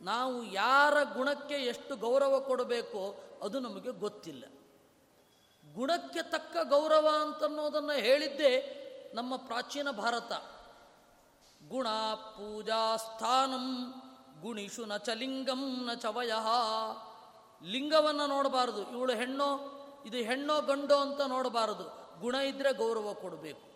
ನಾವು ಯಾರ ಗುಣಕ್ಕೆ ಎಷ್ಟು ಗೌರವ ಕೊಡಬೇಕೋ ಅದು ನಮಗೆ ಗೊತ್ತಿಲ್ಲ. ಗುಣಕ್ಕೆ ತಕ್ಕ ಗೌರವ ಅಂತನ್ನೋದನ್ನು ಹೇಳಿದ್ದೇ ನಮ್ಮ ಪ್ರಾಚೀನ ಭಾರತ. ಗುಣ ಪೂಜಾ ಸ್ಥಾನಂ ಗುಣಿಷು ನ ಚ ನ ಚ ವಯಃ. ಲಿಂಗವನ್ನು ನೋಡಬಾರದು. ಇವಳು ಹೆಣ್ಣೋ, ಇದು ಹೆಣ್ಣೋ ಗಂಡೋ ಅಂತ ನೋಡಬಾರದು. ಗುಣ ಇದ್ದರೆ ಗೌರವ ಕೊಡಬೇಕು.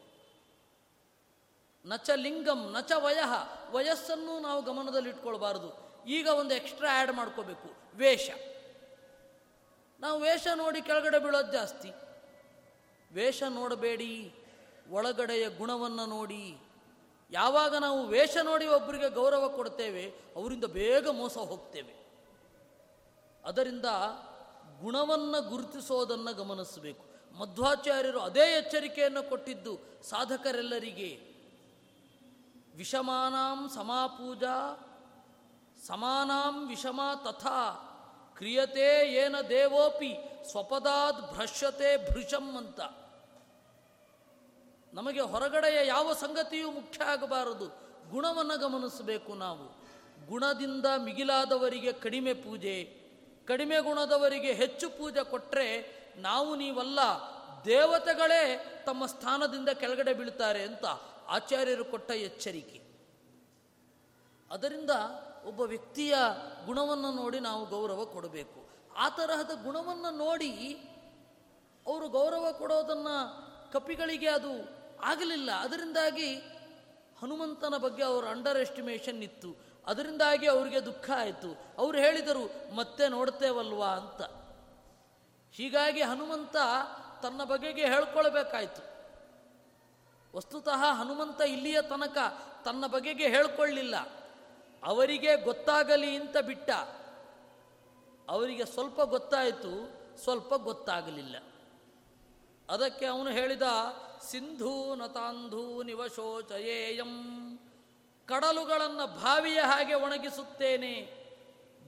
ನಚ ಲಿಂಗಂ ನಚ ವಯಃ. ವಯಸ್ಸನ್ನು ನಾವು ಗಮನದಲ್ಲಿ ಇಟ್ಕೊಳ್ಬಾರದು ಈಗ ಒಂದು ಎಕ್ಸ್ಟ್ರಾ ಆ್ಯಡ್ ಮಾಡ್ಕೋಬೇಕು. ವೇಷ. ನಾವು ವೇಷ ನೋಡಿ ಕೆಳಗಡೆ ಬೀಳೋದು ಜಾಸ್ತಿ. ವೇಷ ನೋಡಬೇಡಿ, ಒಳಗಡೆಯ ಗುಣವನ್ನು ನೋಡಿ. ಯಾವಾಗ ನಾವು ವೇಷ ನೋಡಿ ಒಬ್ಬರಿಗೆ ಗೌರವ ಕೊಡ್ತೇವೆ, ಅವರಿಂದ ಬೇಗ ಮೋಸ ಹೋಗ್ತೇವೆ. ಅದರಿಂದ ಗುಣವನ್ನು ಗುರುತಿಸೋದನ್ನು ಗಮನಿಸಬೇಕು. ಮಧ್ವಾಚಾರ್ಯರು ಅದೇ ಎಚ್ಚರಿಕೆಯನ್ನು ಕೊಟ್ಟಿದ್ದು ಸಾಧಕರೆಲ್ಲರಿಗೆ. ವಿಷಮಾನಾಂ ಸಮಾಪೂಜಾ ಸಮಾನಾಂ ವಿಷಮ ತಥಾ, ಕ್ರಿಯತೆ ಏನ ದೇವೋಪಿ, ಸ್ವಪದಾದ್ ಭ್ರಶ್ಯತೆ ಭೃಶಂ ಅಂತ. ನಮಗೆ ಹೊರಗಡೆಯ ಯಾವ ಸಂಗತಿಯೂ ಮುಖ್ಯ ಆಗಬಾರದು. ಗುಣವನ್ನು ಗಮನಿಸಬೇಕು ನಾವು. ಗುಣದಿಂದ ಮಿಗಿಲಾದವರಿಗೆ ಕಡಿಮೆ ಪೂಜೆ, ಕಡಿಮೆ ಗುಣದವರಿಗೆ ಹೆಚ್ಚು ಪೂಜೆ ಕೊಟ್ಟರೆ ನಾವು ನೀವಲ್ಲ, ದೇವತೆಗಳೇ ತಮ್ಮ ಸ್ಥಾನದಿಂದ ಕೆಳಗಡೆ ಬೀಳ್ತಾರೆ ಅಂತ ಆಚಾರ್ಯರು ಕೊಟ್ಟ ಎಚ್ಚರಿಕೆ. ಅದರಿಂದ ಒಬ್ಬ ವ್ಯಕ್ತಿಯ ಗುಣವನ್ನು ನೋಡಿ ನಾವು ಗೌರವ ಕೊಡಬೇಕು. ಆ ತರಹದ ಗುಣವನ್ನು ನೋಡಿ ಅವರು ಗೌರವ ಕೊಡೋದನ್ನು ಕಪಿಗಳಿಗೆ ಅದು ಆಗಲಿಲ್ಲ. ಅದರಿಂದಾಗಿ ಹನುಮಂತನ ಬಗ್ಗೆ ಅವರ ಅಂಡರ್ ಎಸ್ಟಿಮೇಷನ್ ಇತ್ತು. ಅದರಿಂದಾಗಿ ಅವರಿಗೆ ದುಃಖ ಆಯಿತು. ಅವರು ಹೇಳಿದರು, ಮತ್ತೆ ನೋಡ್ತೇವಲ್ವಾ? ಅಂತ. ಹೀಗಾಗಿ ಹನುಮಂತ ತನ್ನ ಬಗೆಗೆ ಹೇಳ್ಕೊಳ್ಬೇಕಾಯ್ತು. ವಸ್ತುತಃ ಹನುಮಂತ ಇಲ್ಲಿಯ ತನಕ ತನ್ನ ಬಗೆಗೆ ಹೇಳ್ಕೊಳ್ಳಿಲ್ಲ ಅವರಿಗೆ ಗೊತ್ತಾಗಲಿ ಅಂತ ಬಿಟ್ಟ, ಅವರಿಗೆ ಸ್ವಲ್ಪ ಗೊತ್ತಾಯಿತು, ಸ್ವಲ್ಪ ಗೊತ್ತಾಗಲಿಲ್ಲ. ಅದಕ್ಕೆ ಅವನು ಹೇಳಿದ, ಸಿಂಧೂ ನತಾಂಧೂ ನಿವಶೋಚಯೇಯಂ, ಕಡಲುಗಳನ್ನು ಭಾವಿಯ ಹಾಗೆ ಒಣಗಿಸುತ್ತೇನೆ,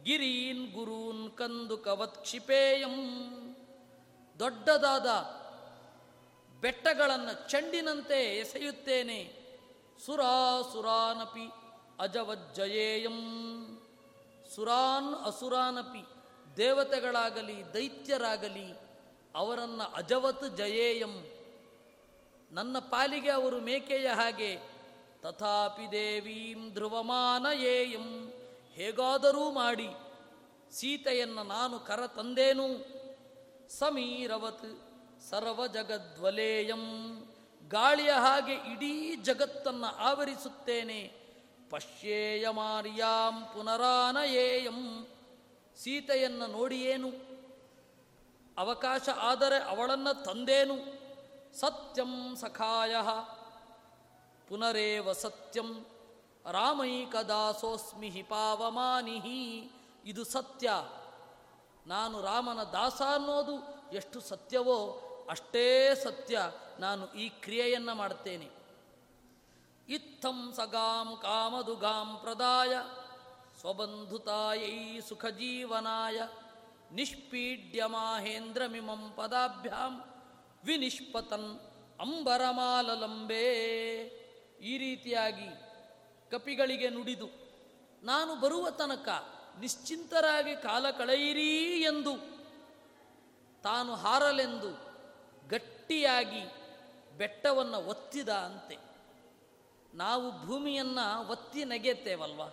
ಗಿರೀನ್ ಗುರೂನ್ ಕಂದು ಕವತ್ ಕ್ಷಿಪೇಯಂ. ದೊಡ್ಡದಾದ ಬೆಟ್ಟಗಳನ್ನು ಚಂಡಿನಂತೆ ಎಸೆಯುತ್ತೇನೆ, ಸುರಾಸುರಾನಪಿ ಅಜವಜ್ಜಯೇಯಂ. ಸುರಾನ್ ಅಸುರಾನಪಿ, ದೇವತೆಗಳಾಗಲಿ, ದೈತ್ಯರಾಗಲಿ, ಅವರನ್ನು ಅಜವತ್ ಜಯೇಯಂ. ನನ್ನ ಪಾಲಿಗೆ ಅವರು ಮೇಕೆಯ ಹಾಗೆ, ತಥಾಪಿ ದೇವೀಂ ಧ್ರುವಮಾನಯೇಯಂ. ಹೇಗಾದರೂ ಮಾಡಿ, ಸೀತೆಯನ್ನು ನಾನು ಕರ ತಂದೇನು ಸಮೀರವತ್ ಸರ್ವ ಜಗದ್ವಲೇಯಂ ಗಾಳಿಯ ಹಾಗೆ ಇಡೀ ಜಗತ್ತನ್ನು ಆವರಿಸುತ್ತೇನೆ. ಪಶ್ಯೇಯ ಮಾರ್ಯಾಂ ಪುನರಾನಯೇಯಂ. ಸೀತೆಯನ್ನು ನೋಡಿಯೇನು? ಅವಕಾಶ ಆದರೆ ಅವಳನ್ನು ತಂದೇನು? ಸತ್ಯಂ ಸಖಾಯ. ಪುನರೇವ ಸತ್ಯಂ? ರಾಮೈಕದಾಸೋಸ್ಮಿ ಹಿ ಪಾವಮಾನಿಹಿ. ಇದು ಸತ್ಯ. ನಾನು ರಾಮನ ದಾಸ ಅನ್ನೋದು ಎಷ್ಟು ಸತ್ಯವೋ ಅಷ್ಟೇ ಸತ್ಯ. ನಾನು ಈ ಕ್ರಿಯೆಯನ್ನು ಮಾಡ್ತೇನೆ. ಇತ್ತಂ ಸಗಾಂ ಕಾಮದುಗಾಂ ಪ್ರದಾಯ, ಸ್ವಬಂಧುತಾಯೈ ಸುಖಜೀವನಾಯ ನಿಷ್ಪೀಡ್ಯ ಮಾಹೇಂದ್ರಮಿಮಂ ಪದಾಭ್ಯಾಂ ವಿನಿಷ್ಪತನ್ ಅಂಬರಮಾಲಲಂಬೇ. ಈ ರೀತಿಯಾಗಿ ಕಪಿಗಳಿಗೆ ನುಡಿದು, ನಾನು ಬರುವ ತನಕ ನಿಶ್ಚಿಂತರಾಗಿ ಕಾಲ ಕಳೆಯಿರಿ ಎಂದು ತಾನು ಹಾರಲೆಂದು ಗಟ್ಟಿಯಾಗಿ ಬೆಟ್ಟವನ್ನು ಒತ್ತಿದ ಅಂತೆ. ನಾವು ಭೂಮಿಯನ್ನು ಒತ್ತಿ ನೆಗೆತ್ತೇವಲ್ವಾ?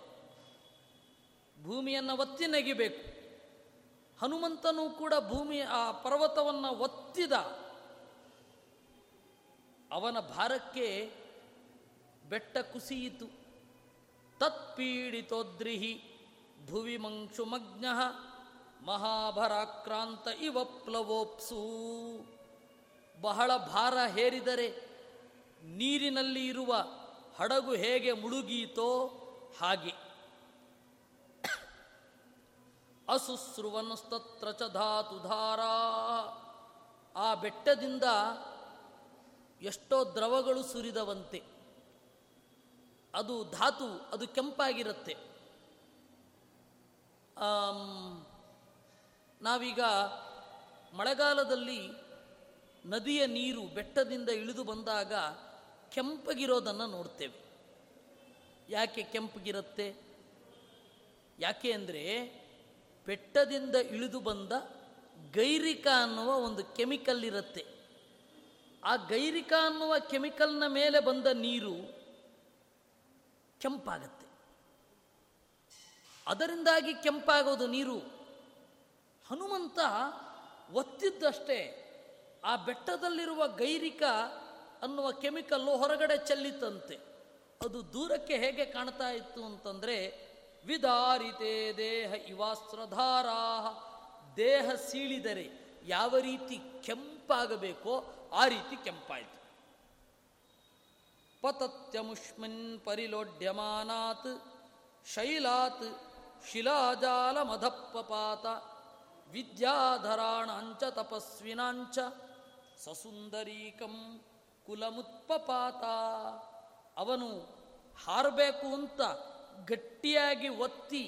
ಭೂಮಿಯನ್ನು ಒತ್ತಿ ನೆಗಿಬೇಕು. ಹನುಮಂತನೂ ಕೂಡ ಭೂಮಿ, ಆ ಪರ್ವತವನ್ನು ಒತ್ತಿದ. ಅವನ ಭಾರಕ್ಕೆ ಬೆಟ್ಟ ಕುಸಿಯಿತು. ತತ್ಪೀಡಿತೋದ್ರಿಹಿ ಭುವಿ ಮಂಕ್ಷುಮಗ್ನ ಮಹಾಭರಾಕ್ರಾಂತ ಇವ ಪ್ಲವೋಪ್ಸು. ಬಹಳ ಭಾರ ಹೇರಿದರೆ ನೀರಿನಲ್ಲಿ ಇರುವ ಹಡಗು ಹೇಗೆ ಮುಳುಗೀತೋ ಹಾಗೆ. ಅಸುಸ್ರುವನಸ್ತತ್ರ ಚ ಧಾತುಧಾರಾ ಆ ಬೆಟ್ಟದಿಂದ ಎಷ್ಟೋ ದ್ರವಗಳು ಸುರಿದವಂತೆ. ಅದು ಧಾತು, ಅದು ಕೆಂಪಾಗಿರುತ್ತೆ. ನಾವೀಗ ಮಳೆಗಾಲದಲ್ಲಿ ನದಿಯ ನೀರು ಬೆಟ್ಟದಿಂದ ಇಳಿದು ಬಂದಾಗ ಕೆಂಪಗಿರೋದನ್ನು ನೋಡ್ತೇವೆ. ಯಾಕೆ ಕೆಂಪಗಿರುತ್ತೆ? ಯಾಕೆ ಅಂದರೆ ಬೆಟ್ಟದಿಂದ ಇಳಿದು ಬಂದ ಗೈರಿಕ ಅನ್ನುವ ಒಂದು ಕೆಮಿಕಲ್ ಇರುತ್ತೆ. ಆ ಗೈರಿಕ ಅನ್ನುವ ಕೆಮಿಕಲ್ನ ಮೇಲೆ ಬಂದ ನೀರು ಕೆಂಪಾಗತ್ತೆ. ಅದರಿಂದಾಗಿ ಕೆಂಪಾಗೋದು ನೀರು. ಹನುಮಂತ ಒತ್ತಿದ್ದಷ್ಟೇ ಆ ಬೆಟ್ಟದಲ್ಲಿರುವ ಗೈರಿಕ ಅನ್ನುವ ಕೆಮಿಕಲ್ಲು ಹೊರಗಡೆ ಚೆಲ್ಲಿತಂತೆ. ಅದು ದೂರಕ್ಕೆ ಹೇಗೆ ಕಾಣ್ತಾ ಇತ್ತು ಅಂತಂದರೆ, ವಿದಾರಿತೆ ದೇಹ ಇವಾಸ್ತ್ರಧಾರಾ ದೇಹ ಸೀಳಿದರೆ ಯಾವ ರೀತಿ ಕೆಂಪಾಗಬೇಕೋ ಆ ರೀತಿ ಕೆಂಪಾಯಿತು. ಪತತ್ಯಮುಷ್ಮಿನ್ ಪರಿಲೋಡ್ಯಮಾನಾತ್, ಶೈಲಾತ್ ಶಿಲಾಜಾಲಮಧಪ್ಪಪಾತ, ವಿದ್ಯಾಧರಾಣಾಂಚ ತಪಸ್ವಿನಾಂಚ, ಸಸುಂದರೀಕಂ ಕುಲಮುತ್ಪಪಾತ. ಅವನು ಹಾರಬೇಕು ಅಂತ ಗಟ್ಟಿಯಾಗಿ ಒತ್ತಿ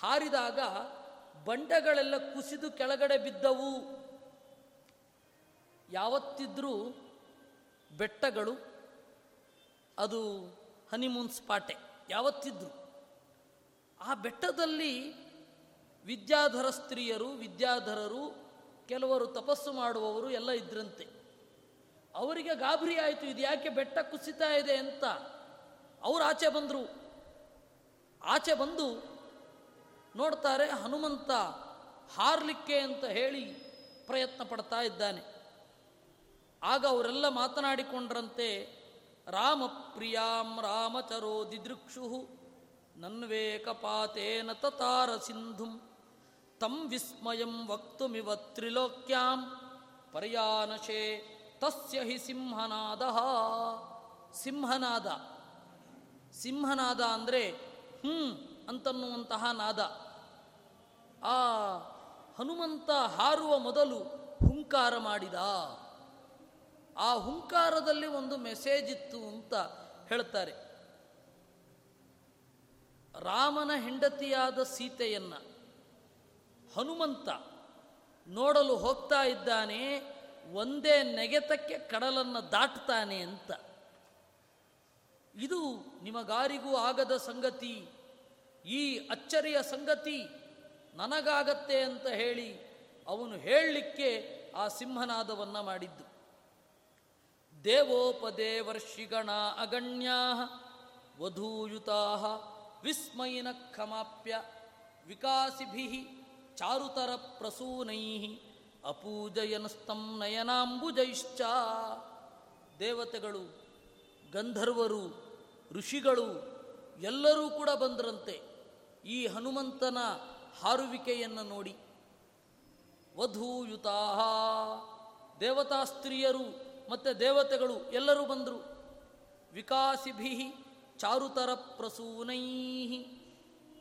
ಹಾರಿದಾಗ ಬಂಡೆಗಳೆಲ್ಲ ಕುಸಿದು ಕೆಳಗಡೆ ಬಿದ್ದವು. ಯಾವತ್ತಿದ್ರೂ ಬೆಟ್ಟಗಳು, ಅದು ಹನಿಮೂನ್ ಸ್ಪಾಟೆ ಯಾವತ್ತಿದ್ರು. ಆ ಬೆಟ್ಟದಲ್ಲಿ ವಿದ್ಯಾಧರ ಸ್ತ್ರೀಯರು, ವಿದ್ಯಾಧರರು, ಕೆಲವರು ತಪಸ್ಸು ಮಾಡುವವರು ಎಲ್ಲ ಇದ್ರಂತೆ. ಅವರಿಗೆ ಗಾಬರಿ ಆಯಿತು, ಇದು ಯಾಕೆ ಬೆಟ್ಟ ಕುಸಿತಾ ಇದೆ ಅಂತ. ಅವರು ಆಚೆ ಬಂದರು. ಆಚೆ ಬಂದು ನೋಡ್ತಾರೆ, ಹನುಮಂತ ಹಾರಲಿಕ್ಕೆ ಅಂತ ಹೇಳಿ ಪ್ರಯತ್ನ ಪಡ್ತಾ ಇದ್ದಾನೆ. ಆಗ ಅವರೆಲ್ಲ ಮಾತನಾಡಿಕೊಂಡ್ರಂತೆ, ರಾಮ ಪ್ರಿಯಾಂ ರಾಮಚರೋ ದಿದೃಕ್ಷು, ನನ್ವೇಕಪಾತೇನ ತತಾರ ಸಿಂಧುಂ, ತಂ ವಿಸ್ಮಯಂ ವಕ್ತುಮಿವ ತ್ರಿಲೋಕ್ಯಾಂ, ಪರ್ಯಾನಶೇ ತಸ್ಯ ಹಿ ಸಿಂಹನಾದ. ಸಿಂಹನಾದ. ಸಿಂಹನಾದ ಅಂದರೆ ಹ್ಞೂ ಅಂತನ್ನುವಂತಹ ನಾದ. ಆ ಹನುಮಂತ ಹಾರುವ ಮೊದಲು ಹುಂಕಾರ ಮಾಡಿದ. ಆ ಹುಂಕಾರದಲ್ಲಿ ಒಂದು ಮೆಸೇಜ್ ಇತ್ತು ಅಂತ ಹೇಳ್ತಾರೆ. ರಾಮನ ಹೆಂಡತಿಯಾದ ಸೀತೆಯನ್ನು ಹನುಮಂತ ನೋಡಲು ಹೋಗ್ತಾ ಇದ್ದಾನೆ. ಒಂದೇ ನೆಗೆತಕ್ಕೆ ಕಡಲನ್ನು ದಾಟ್ತಾನೆ ಅಂತ. ಇದು ನಿಮಗಾರಿಗೂ ಆಗದ ಸಂಗತಿ. ಈ ಅಚ್ಚರಿಯ ಸಂಗತಿ ನನಗಾಗತ್ತೆ ಅಂತ ಹೇಳಿ ಅವನು ಹೇಳಲಿಕ್ಕೆ ಆ ಸಿಂಹನಾದವನ್ನ ಮಾಡಿದ್ದು. ದೇವೋಪದೇವರ್ಷಿಗಣ ಅಗಣ್ಯಾ ವಧೂಯುತಾ ವಿಸ್ಮಯಿನ ಖಮಾಪ್ಯ ವಿಕಾಸಿಭಿ ಚಾರುತರ ಪ್ರಸೂನೈ. ಅಪೂಜಯನಸ್ತಂ ನಯನಾಂಬುಜೈಶ್ಚ. ದೇವತೆಗಳು, ಗಂಧರ್ವರು, ಋಷಿಗಳು ಎಲ್ಲರೂ ಕೂಡ ಬಂದರಂತೆ ಈ ಹನುಮಂತನ ಹಾರುವಿಕೆಯನ್ನು ನೋಡಿ. ವಧೂಯುತಾ ದೇವತಾ ಸ್ತ್ರೀಯರು ಮತ್ತು ದೇವತೆಗಳು ಎಲ್ಲರೂ ಬಂದರು. ವಿಕಾಸಿಭಿ ಚಾರುತರ ಪ್ರಸೂನೈ.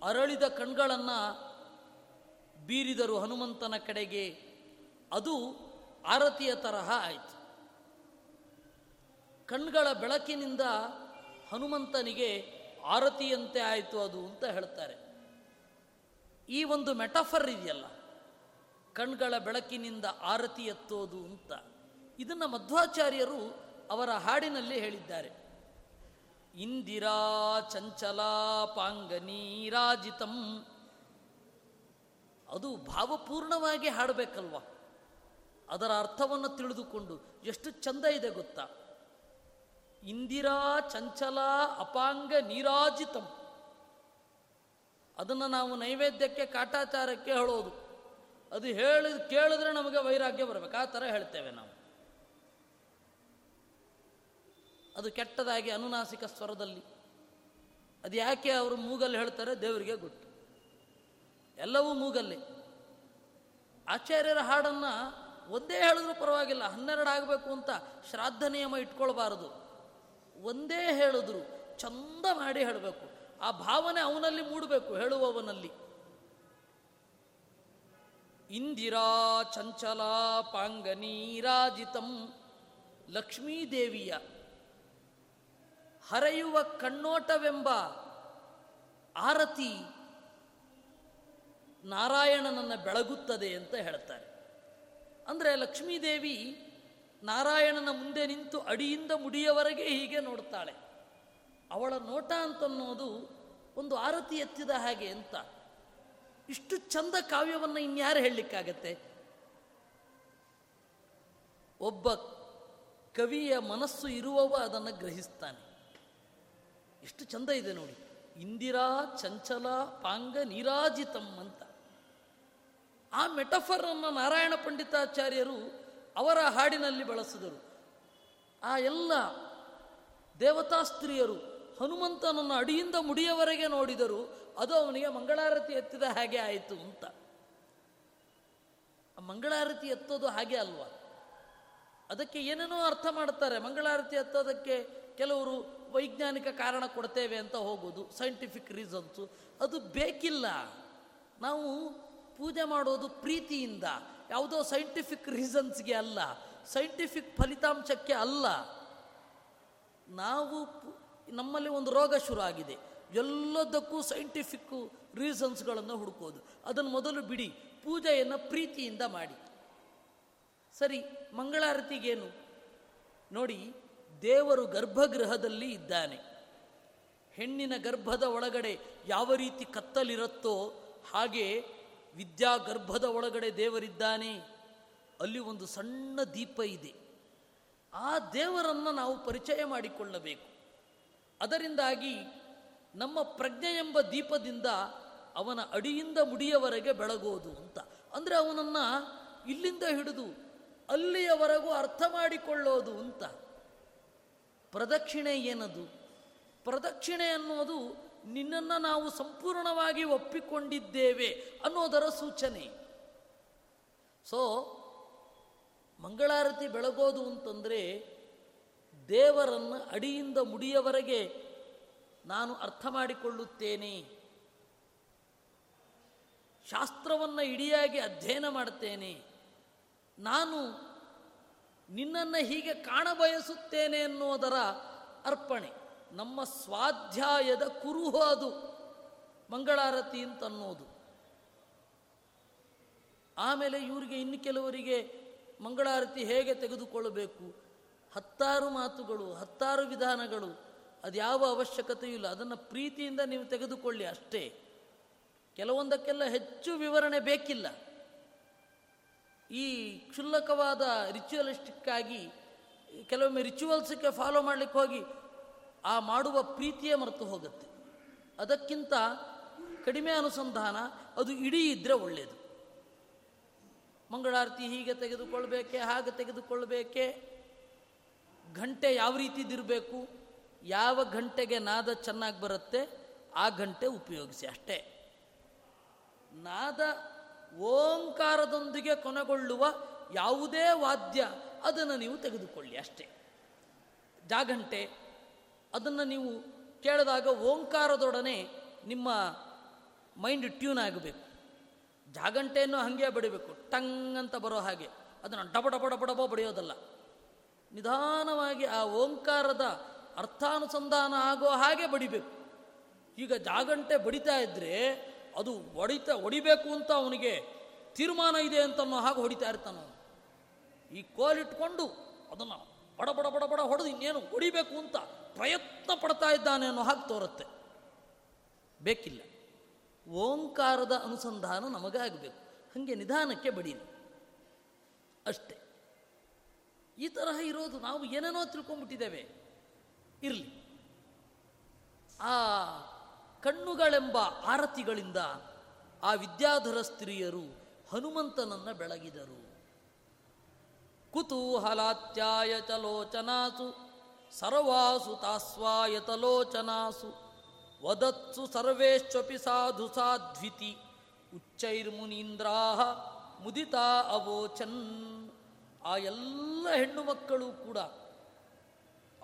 ಅರಳಿದ ಕಣ್ಗಳನ್ನು ಬೀರಿದರು ಹನುಮಂತನ ಕಡೆಗೆ. ಅದು ಆರತಿಯ ತರಹ ಆಯಿತು. ಕಣ್ಗಳ ಬೆಳಕಿನಿಂದ ಹನುಮಂತನಿಗೆ ಆರತಿಯಂತೆ ಆಯಿತು ಅದು ಅಂತ ಹೇಳ್ತಾರೆ. ಈ ಒಂದು ಮೆಟಫರ್ ಇದೆಯಲ್ಲ, ಕಣ್ಗಳ ಬೆಳಕಿನಿಂದ ಆರತಿ ಎತ್ತೋದು ಅಂತ. ಇದನ್ನು ಮಧ್ವಾಚಾರ್ಯರು ಅವರ ಹಾಡಿನಲ್ಲಿ ಹೇಳಿದ್ದಾರೆ. ಇಂದಿರಾ ಚಂಚಲ ಪಾಂಗನೀರಾಜಿತಂ ಅದು ಭಾವಪೂರ್ಣವಾಗಿ ಹಾಡಬೇಕಲ್ವ? ಅದರ ಅರ್ಥವನ್ನು ತಿಳಿದುಕೊಂಡು ಎಷ್ಟು ಚಂದ ಇದೆ ಗೊತ್ತಾ? ಇಂದಿರಾ ಚಂಚಲ ಅಪಾಂಗ ನೀರಾಜಿತಂ. ಅದನ್ನು ನಾವು ನೈವೇದ್ಯಕ್ಕೆ ಕಾಟಾಚಾರಕ್ಕೆ ಹೇಳೋದು. ಅದು ಹೇಳಿ, ಕೇಳಿದ್ರೆ ನಮಗೆ ವೈರಾಗ್ಯ ಬರಬೇಕು. ಆ ಥರ ಹೇಳ್ತೇವೆ ನಾವು. ಅದು ಕೆಟ್ಟದಾಗಿ ಅನುನಾಸಿಕ ಸ್ವರದಲ್ಲಿ. ಅದು ಯಾಕೆ ಅವರು ಮೂಗಲ್ಲಿ ಹೇಳ್ತಾರೆ ದೇವರಿಗೆ ಗೊತ್ತು. ಎಲ್ಲವೂ ಮೂಗಲ್ಲಿ. ಆಚಾರ್ಯರ ಹಾಡನ್ನು ಒಂದೇ ಹೇಳಿದ್ರು ಪರವಾಗಿಲ್ಲ, ಹನ್ನೆರಡು ಆಗಬೇಕು ಅಂತ ಶ್ರಾದ್ದ ನಿಯಮ ಇಟ್ಕೊಳ್ಬಾರದು. ಒಂದೇ ಹೇಳಿದ್ರು ಚಂದ ಮಾಡಿ ಹೇಳಬೇಕು. ಆ ಭಾವನೆ ಅವನಲ್ಲಿ ಮೂಡಬೇಕು, ಹೇಳುವವನಲ್ಲಿ. ಇಂದಿರಾ ಚಂಚಲ ಪಾಂಗನೀರಾಜಿತಂ ಲಕ್ಷ್ಮೀದೇವಿಯ ಹರೆಯುವ ಕಣ್ಣೋಟವೆಂಬ ಆರತಿ ನಾರಾಯಣನನ್ನು ಬೆಳಗುತ್ತದೆ ಅಂತ ಹೇಳ್ತಾರೆ ಅಂದರೆ ಲಕ್ಷ್ಮೀದೇವಿ ನಾರಾಯಣನ ಮುಂದೆ ನಿಂತು ಅಡಿಯಿಂದ ಮುಡಿಯವರೆಗೆ ಹೀಗೆ ನೋಡ್ತಾಳೆ. ಅವಳ ನೋಟ ಅಂತನ್ನೋದು ಒಂದು ಆರತಿ ಎತ್ತಿದ ಹಾಗೆ ಅಂತ. ಇಷ್ಟು ಚಂದ ಕಾವ್ಯವನ್ನು ಇನ್ಯಾರು ಹೇಳಲಿಕ್ಕಾಗತ್ತೆ? ಒಬ್ಬ ಕವಿಯ ಮನಸ್ಸು ಇರುವವ ಅದನ್ನು ಗ್ರಹಿಸ್ತಾನೆ. ಎಷ್ಟು ಚಂದ ಇದೆ ನೋಡಿ. ಇಂದಿರಾ ಚಂಚಲ ಪಾಂಗ ನೀರಾಜಿತಂ ಅಂತ. ಆ ಮೆಟಫರನ್ನು ನಾರಾಯಣ ಪಂಡಿತಾಚಾರ್ಯರು ಅವರ ಹಾಡಿನಲ್ಲಿ ಬಳಸಿದರು. ಆ ಎಲ್ಲ ದೇವತಾ ಸ್ತ್ರೀಯರು ಹನುಮಂತನನ್ನು ಅಡಿಯಿಂದ ಮುಡಿಯವರೆಗೆ ನೋಡಿದರು, ಅದು ಅವನಿಗೆ ಮಂಗಳಾರತಿ ಎತ್ತಿದ ಹಾಗೆ ಆಯಿತು ಅಂತ. ಆ ಮಂಗಳಾರತಿ ಎತ್ತೋದು ಹಾಗೆ ಅಲ್ವಾ? ಅದಕ್ಕೆ ಏನೇನೋ ಅರ್ಥ ಮಾಡ್ತಾರೆ, ಮಂಗಳಾರತಿ ಎತ್ತೋದಕ್ಕೆ ಕೆಲವರು ವೈಜ್ಞಾನಿಕ ಕಾರಣ ಕೊಡ್ತೇವೆ ಅಂತ ಹೋಗೋದು ಸೈಂಟಿಫಿಕ್ ರೀಸನ್ಸು ಅದು ಬೇಕಿಲ್ಲ. ನಾವು ಪೂಜೆ ಮಾಡೋದು ಪ್ರೀತಿಯಿಂದ. ಯಾವುದೋ ಸೈಂಟಿಫಿಕ್ ರೀಸನ್ಸ್ಗೆ ಅಲ್ಲ. ಸೈಂಟಿಫಿಕ್ ಫಲಿತಾಂಶಕ್ಕೆ ಅಲ್ಲ. ನಾವು ನಮ್ಮಲ್ಲಿ ಒಂದು ರೋಗ ಶುರು ಆಗಿದೆ ಎಲ್ಲದಕ್ಕೂ ಸೈಂಟಿಫಿಕ್ ರೀಸನ್ಸ್ಗಳನ್ನು ಹುಡುಕೋದು. ಅದನ್ನು ಮೊದಲು ಬಿಡಿ. ಪೂಜೆಯನ್ನು ಪ್ರೀತಿಯಿಂದ ಮಾಡಿ. ಸರಿ, ಮಂಗಳಾರತಿಗೇನು? ನೋಡಿ, ದೇವರು ಗರ್ಭಗೃಹದಲ್ಲಿ ಇದ್ದಾನೆ. ಹೆಣ್ಣಿನ ಗರ್ಭದ ಒಳಗಡೆ ಯಾವ ರೀತಿ ಕತ್ತಲಿರುತ್ತೋ ಹಾಗೆ ವಿದ್ಯಾ ಗರ್ಭದ ಒಳಗಡೆ ದೇವರಿದ್ದಾನೆ, ಅಲ್ಲಿ ಒಂದು ಸಣ್ಣ ದೀಪ ಇದೆ. ಆ ದೇವರನ್ನು ನಾವು ಪರಿಚಯ ಮಾಡಿಕೊಳ್ಳಬೇಕು. ಅದರಿಂದಾಗಿ ನಮ್ಮ ಪ್ರಜ್ಞೆ ಎಂಬ ದೀಪದಿಂದ ಅವನ ಅಡಿಯಿಂದ ಮುಡಿಯವರೆಗೆ ಬೆಳಗೋದು ಅಂತ. ಅಂದರೆ ಅವನನ್ನು ಇಲ್ಲಿಂದ ಹಿಡಿದು ಅಲ್ಲಿಯವರೆಗೂ ಅರ್ಥ ಮಾಡಿಕೊಳ್ಳೋದು ಅಂತ. ಪ್ರದಕ್ಷಿಣೆ ಏನದು? ಪ್ರದಕ್ಷಿಣೆ ಅನ್ನೋದು ನಿನ್ನನ್ನು ನಾವು ಸಂಪೂರ್ಣವಾಗಿ ಒಪ್ಪಿಕೊಂಡಿದ್ದೇವೆ ಅನ್ನೋದರ ಸೂಚನೆ. ಸೊ ಮಂಗಳಾರತಿ ಬೆಳಗೋದು ಅಂತಂದರೆ ದೇವರನ್ನು ಅಡಿಯಿಂದ ಮುಡಿಯವರೆಗೆ ನಾನು ಅರ್ಥ ಮಾಡಿಕೊಳ್ಳುತ್ತೇನೆ. ಶಾಸ್ತ್ರವನ್ನು ಇಡಿಯಾಗಿ ಅಧ್ಯಯನ ಮಾಡ್ತೇನೆ. ನಾನು ನಿನ್ನನ್ನು ಹೀಗೆ ಕಾಣಬಯಸುತ್ತೇನೆ ಅನ್ನೋದರ ಅರ್ಪಣೆ. ನಮ್ಮ ಸ್ವಾಧ್ಯಾಯದ ಕುರುಹು ಅದು. ಮಂಗಳಾರತಿ ಅಂತನ್ನೋದು. ಆಮೇಲೆ ಇವರಿಗೆ ಇನ್ನು ಕೆಲವರಿಗೆ ಮಂಗಳಾರತಿ ಹೇಗೆ ತೆಗೆದುಕೊಳ್ಳಬೇಕು? ಹತ್ತಾರು ಮಾತುಗಳು, ಹತ್ತಾರು ವಿಧಾನಗಳು, ಅದ್ಯಾವ ಅವಶ್ಯಕತೆಯೂ ಇಲ್ಲ. ಅದನ್ನು ಪ್ರೀತಿಯಿಂದ ನೀವು ತೆಗೆದುಕೊಳ್ಳಿ ಅಷ್ಟೇ. ಕೆಲವೊಂದಕ್ಕೆಲ್ಲ ಹೆಚ್ಚು ವಿವರಣೆ ಬೇಕಿಲ್ಲ. ಈ ಕ್ಷುಲ್ಲಕವಾದ ರಿಚುವಲಿಸ್ಟಿಕ್ಕಾಗಿ ಕೆಲವೊಮ್ಮೆ ರಿಚುವಲ್ಸಕ್ಕೆ ಫಾಲೋ ಮಾಡಲಿಕ್ಕೆ ಹೋಗಿ ಆ ಮಾಡುವ ಪ್ರೀತಿಯೇ ಮರೆತು ಹೋಗುತ್ತೆ. ಅದಕ್ಕಿಂತ ಕಡಿಮೆ ಅನುಸಂಧಾನ ಅದು ಇಡೀ ಇದ್ದರೆ ಒಳ್ಳೆಯದು ಮಂಗಳಾರತಿ ಹೀಗೆ ತೆಗೆದುಕೊಳ್ಬೇಕೆ, ಹಾಗೆ ತೆಗೆದುಕೊಳ್ಬೇಕೆ ಗಂಟೆ ಯಾವ ರೀತಿದಿರಬೇಕು, ಯಾವ ಗಂಟೆಗೆ ನಾದ ಚೆನ್ನಾಗಿ ಬರುತ್ತೆ, ಆ ಗಂಟೆ ಉಪಯೋಗಿಸಿ ಅಷ್ಟೇ. ನಾದ ಓಂಕಾರದೊಂದಿಗೆ ಕೊನೆಗೊಳ್ಳುವ ಯಾವುದೇ ವಾದ್ಯ ಅದನ್ನು ನೀವು ತೆಗೆದುಕೊಳ್ಳಿ ಅಷ್ಟೇ. ಜಾಗಂಟೆ ಅದನ್ನು ನೀವು ಕೇಳಿದಾಗ ಓಂಕಾರದೊಡನೆ ನಿಮ್ಮ ಮೈಂಡ್ ಟ್ಯೂನ್ ಆಗಬೇಕು. ಜಾಗಂಟೆಯನ್ನು ಹಾಗೆ ಬಡಿಬೇಕು. ಟಂಗ್ ಅಂತ ಬರೋ ಹಾಗೆ. ಅದನ್ನು ಡಬ ಡಬ ಡಬ ಡಬ ಬಡಿಯೋದಲ್ಲ. ನಿಧಾನವಾಗಿ ಆ ಓಂಕಾರದ ಅರ್ಥಾನುಸಂಧಾನ ಆಗೋ ಹಾಗೆ ಬಡಿಬೇಕು. ಈಗ ಜಾಗಂಟೆ ಬಡಿತಾ ಇದ್ದರೆ ಅದು ಹೊಡಿತಾ ಹೊಡಿಬೇಕು ಅಂತ ಅವನಿಗೆ ತೀರ್ಮಾನ ಇದೆ ಅಂತ ಹಾಗೆ ಹೊಡಿತಾ ಇರ್ತಾನ ಈ ಕೋಲಿಟ್ಕೊಂಡು ಅದನ್ನು ಬಡ ಬಡ ಬಡ ಬಡ ಹೊಡೆದು ಇನ್ನೇನು ಹೊಡಿಬೇಕು ಅಂತ ಪ್ರಯತ್ನ ಪಡ್ತಾ ಇದ್ದಾನೆ ಅನ್ನೋ ಹಾಗೆ ತೋರುತ್ತೆ. ಬೇಕಿಲ್ಲ. ಓಂಕಾರದ ಅನುಸಂಧಾನ ನಮಗಾಗಬೇಕು ಹಾಗೆ ನಿಧಾನಕ್ಕೆ ಬಡೀನಿ ಅಷ್ಟೇ. ಈ ತರಹ ಇರೋದು ನಾವು ಏನೇನೋ ತಿಳ್ಕೊಂಡ್ಬಿಟ್ಟಿದ್ದೇವೆ ಇರಲಿ. ಆ ಕಣ್ಣುಗಳೆಂಬ ಆರತಿಗಳಿಂದ ಆ ವಿದ್ಯಾಧರ ಸ್ತ್ರೀಯರು ಹನುಮಂತನನ್ನು ಬೆಳಗಿದರು. ಕುತೂಹಲಾತ್ಯಾಯ ಚಲೋಚನಾಸು ಸರ್ವಾಸು ತಾಸ್ವಾಯತಲೋಚನಾಸು, ವದತ್ಸು ಸರ್ವೇಶ್ವಪಿ ಸಾಧು ಸಾಧ್ವಿತಿ ಉಚ್ಚೈರ್ಮುನೀಂದ್ರಾ ಮುದಿತಾ ಅವೋಚನ್. ಆ ಎಲ್ಲ ಹೆಣ್ಣು ಮಕ್ಕಳು ಕೂಡ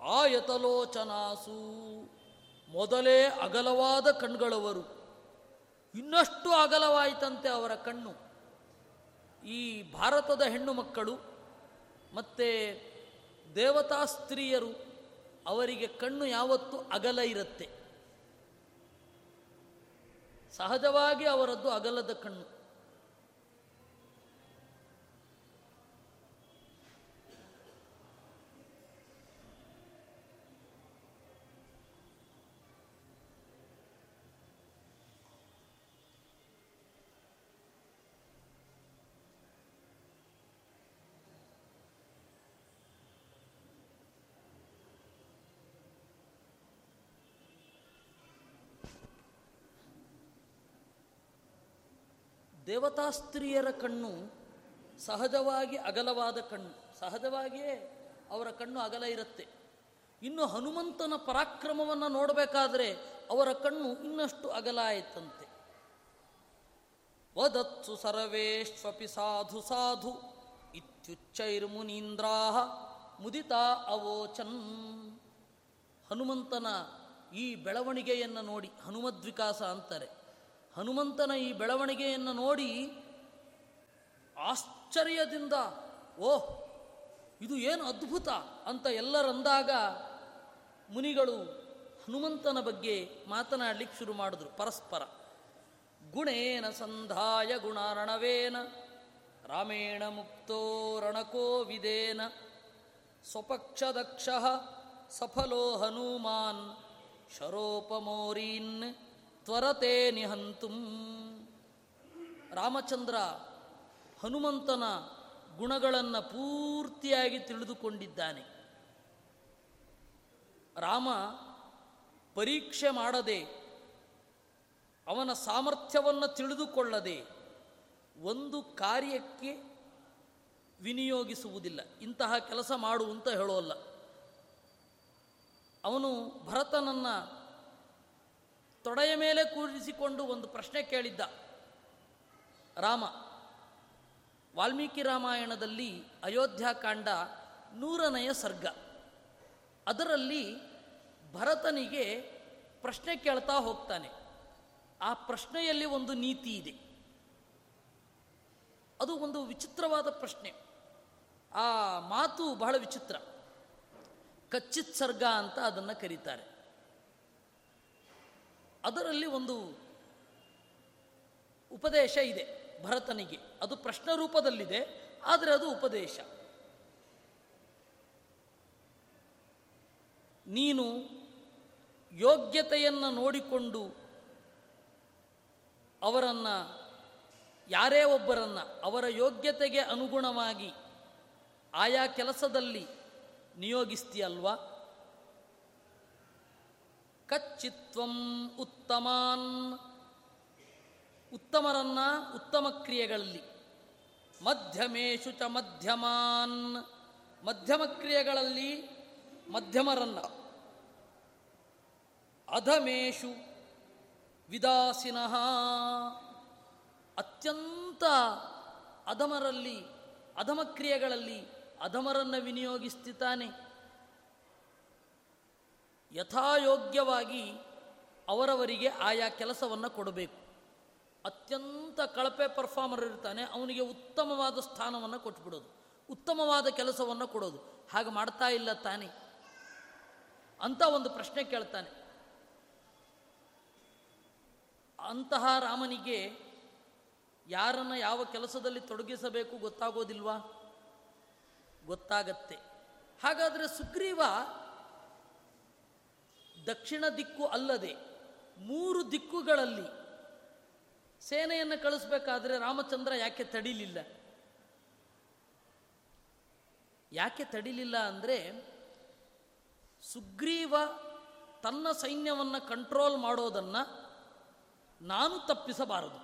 ಆಯತಲೋಚನಾಸು. ಮೊದಲೇ ಅಗಲವಾದ ಕಣ್ಗಳವರು. ಇನ್ನಷ್ಟು ಅಗಲವಾಯಿತಂತೆ ಅವರ ಕಣ್ಣು. ಈ ಭಾರತದ ಹೆಣ್ಣು ಮಕ್ಕಳು ಮತ್ತು ದೇವತಾ ಸ್ತ್ರೀಯರು ಅವರಿಗೆ ಕಣ್ಣು ಯಾವತ್ತೂ ಅಗಲ ಇರುತ್ತೆ. ಸಹಜವಾಗಿ ಅವರದ್ದು ಅಗಲದ ಕಣ್ಣು. ದೇವತಾ ಸ್ತ್ರೀಯರ ಕಣ್ಣು ಸಹಜವಾಗಿ ಅಗಲವಾದ ಕಣ್ಣು. ಸಹಜವಾಗಿಯೇ ಅವರ ಕಣ್ಣು ಅಗಲ ಇರುತ್ತೆ. ಇನ್ನು ಹನುಮಂತನ ಪರಾಕ್ರಮವನ್ನು ನೋಡಬೇಕಾದ್ರೆ ಅವರ ಕಣ್ಣು ಇನ್ನಷ್ಟು ಅಗಲ ಆಯಿತಂತೆ. ವದತ್ಸು ಸರ್ವೇಶ್ವಪಿ ಸಾಧು ಸಾಧು ಇತ್ಯುಚ್ಚೈರ್ಮುನೀಂದ್ರಾ ಮುದಿತಾ ಅವೋಚನ್. ಹನುಮಂತನ ಈ ಬೆಳವಣಿಗೆಯನ್ನು ನೋಡಿ ಹನುಮದ್ವಿಕಾಸ ಅಂತಾರೆ. ಹನುಮಂತನ ಈ ಬೆಳವಣಿಗೆಯನ್ನು ನೋಡಿ ಆಶ್ಚರ್ಯದಿಂದ, ಓಹ್, ಇದು ಏನು ಅದ್ಭುತ ಅಂತ ಎಲ್ಲರಂದಾಗ ಮುನಿಗಳು ಹನುಮಂತನ ಬಗ್ಗೆ ಮಾತನಾಡಲಿಕ್ಕೆ ಶುರು ಮಾಡಿದ್ರು. ಪರಸ್ಪರ. ಗುಣೇನ ಸಂಧಾಯ ಗುಣಾರಣವೇನ, ರಾಮೇಣ ಮುಕ್ತೋ ರಣಕೋ ವಿದೇನ ಸ್ವಪಕ್ಷದಕ್ಷ ಸಫಲೋ ಹನುಮಾನ್, ಶರೋಪಮೋರೀನ್. ತ್ವರತೆ ನಿಹಂತುಂ. ರಾಮಚಂದ್ರ ಹನುಮಂತನ ಗುಣಗಳನ್ನು ಪೂರ್ತಿಯಾಗಿ ತಿಳಿದುಕೊಂಡಿದ್ದಾನೆ. ರಾಮ ಪರೀಕ್ಷೆ ಮಾಡದೆ, ಅವನ ಸಾಮರ್ಥ್ಯವನ್ನು ತಿಳಿದುಕೊಳ್ಳದೆ ಒಂದು ಕಾರ್ಯಕ್ಕೆ ವಿನಿಯೋಗಿಸುವುದಿಲ್ಲ. ಇಂತಹ ಕೆಲಸ ಮಾಡು ಅಂತ ಹೇಳೋಲ್ಲ. ಅವನು ಭರತನನ್ನ ತೊಡೆಯ ಮೇಲೆ ಕೂರಿಸಿಕೊಂಡು ಒಂದು ಪ್ರಶ್ನೆ ಕೇಳಿದ್ದ. ರಾಮ, ವಾಲ್ಮೀಕಿ ರಾಮಾಯಣದಲ್ಲಿ ಅಯೋಧ್ಯಾಕಾಂಡ ನೂರನೆಯ ಸರ್ಗ. ಅದರಲ್ಲಿ ಭರತನಿಗೆ ಪ್ರಶ್ನೆ ಕೇಳ್ತಾ ಹೋಗ್ತಾನೆ. ಆ ಪ್ರಶ್ನೆಯಲ್ಲಿ ಒಂದು ನೀತಿ ಇದೆ. ಅದು ಒಂದು ವಿಚಿತ್ರವಾದ ಪ್ರಶ್ನೆ. ಆ ಮಾತು ಬಹಳ ವಿಚಿತ್ರ. ಕಚ್ಚಿತ್ ಸರ್ಗ ಅಂತ ಅದನ್ನು ಕರೀತಾರೆ. ಅದರಲ್ಲಿ ಒಂದು ಉಪದೇಶ ಇದೆ ಭರತನಿಗೆ. ಅದು ಪ್ರಶ್ನ ರೂಪದಲ್ಲಿದೆ, ಆದರೆ ಅದು ಉಪದೇಶ. ನೀನು ಯೋಗ್ಯತೆಯನ್ನು ನೋಡಿಕೊಂಡು ಅವರನ್ನು, ಯಾರೇ ಒಬ್ಬರನ್ನು, ಅವರ ಯೋಗ್ಯತೆಗೆ ಅನುಗುಣವಾಗಿ ಆಯಾ ಕೆಲಸದಲ್ಲಿ ನಿಯೋಗಿಸ್ತೀಯಲ್ವಾ? ಕಚ್ಚಿತ್ವಂ ಉತ್ತಮಾನ್. ಉತ್ತಮರನ್ನ ಉತ್ತಮ ಕ್ರಿಯೆಗಳಲ್ಲಿ. ಮಧ್ಯಮೇಶು ಚ ಮಧ್ಯಮಾನ್. ಮಧ್ಯಮ ಕ್ರಿಯೆಗಳಲ್ಲಿ ಮಧ್ಯಮರನ್ನ. ಅಧಮೇಶು ವಿದಾಸಿನಃ ಅತ್ಯಂತ ಅಧಮರಲ್ಲಿ ಅಧಮ ಕ್ರಿಯೆಗಳಲ್ಲಿ ಅಧಮರನ್ನು ವಿನಿಯೋಗಿಸ್ತಿದ್ದಾನೆ. ಯಥಾಯೋಗ್ಯವಾಗಿ ಅವರವರಿಗೆ ಆಯಾ ಕೆಲಸವನ್ನು ಕೊಡಬೇಕು. ಅತ್ಯಂತ ಕಳಪೆ ಪರ್ಫಾರ್ಮರ್ ಇರ್ತಾನೆ, ಅವನಿಗೆ ಉತ್ತಮವಾದ ಸ್ಥಾನವನ್ನು ಕೊಟ್ಬಿಡೋದು. ಉತ್ತಮವಾದ ಕೆಲಸವನ್ನು ಕೊಡೋದು. ಹಾಗೆ ಮಾಡ್ತಾ ಇಲ್ಲ ತಾನೆ? ಅಂತ ಒಂದು ಪ್ರಶ್ನೆ ಕೇಳ್ತಾನೆ. ಅಂತಹ ರಾಮನಿಗೆ ಯಾರನ್ನು ಯಾವ ಕೆಲಸದಲ್ಲಿ ತೊಡಗಿಸಬೇಕು ಗೊತ್ತಾಗೋದಿಲ್ವಾ? ಗೊತ್ತಾಗತ್ತೆ. ಹಾಗಾದರೆ ಸುಗ್ರೀವ ದಕ್ಷಿಣ ದಿಕ್ಕು ಅಲ್ಲದೆ ಮೂರು ದಿಕ್ಕುಗಳಲ್ಲಿ ಸೇನೆಯನ್ನು ಕಳಿಸ್ಬೇಕಾದ್ರೆ ರಾಮಚಂದ್ರ ಯಾಕೆ ತಡಿಲಿಲ್ಲ? ಯಾಕೆ ತಡಿಲಿಲ್ಲ ಅಂದರೆ ಸುಗ್ರೀವ ತನ್ನ ಸೈನ್ಯವನ್ನು ಕಂಟ್ರೋಲ್ ಮಾಡೋದನ್ನು ನಾನು ತಪ್ಪಿಸಬಾರದು.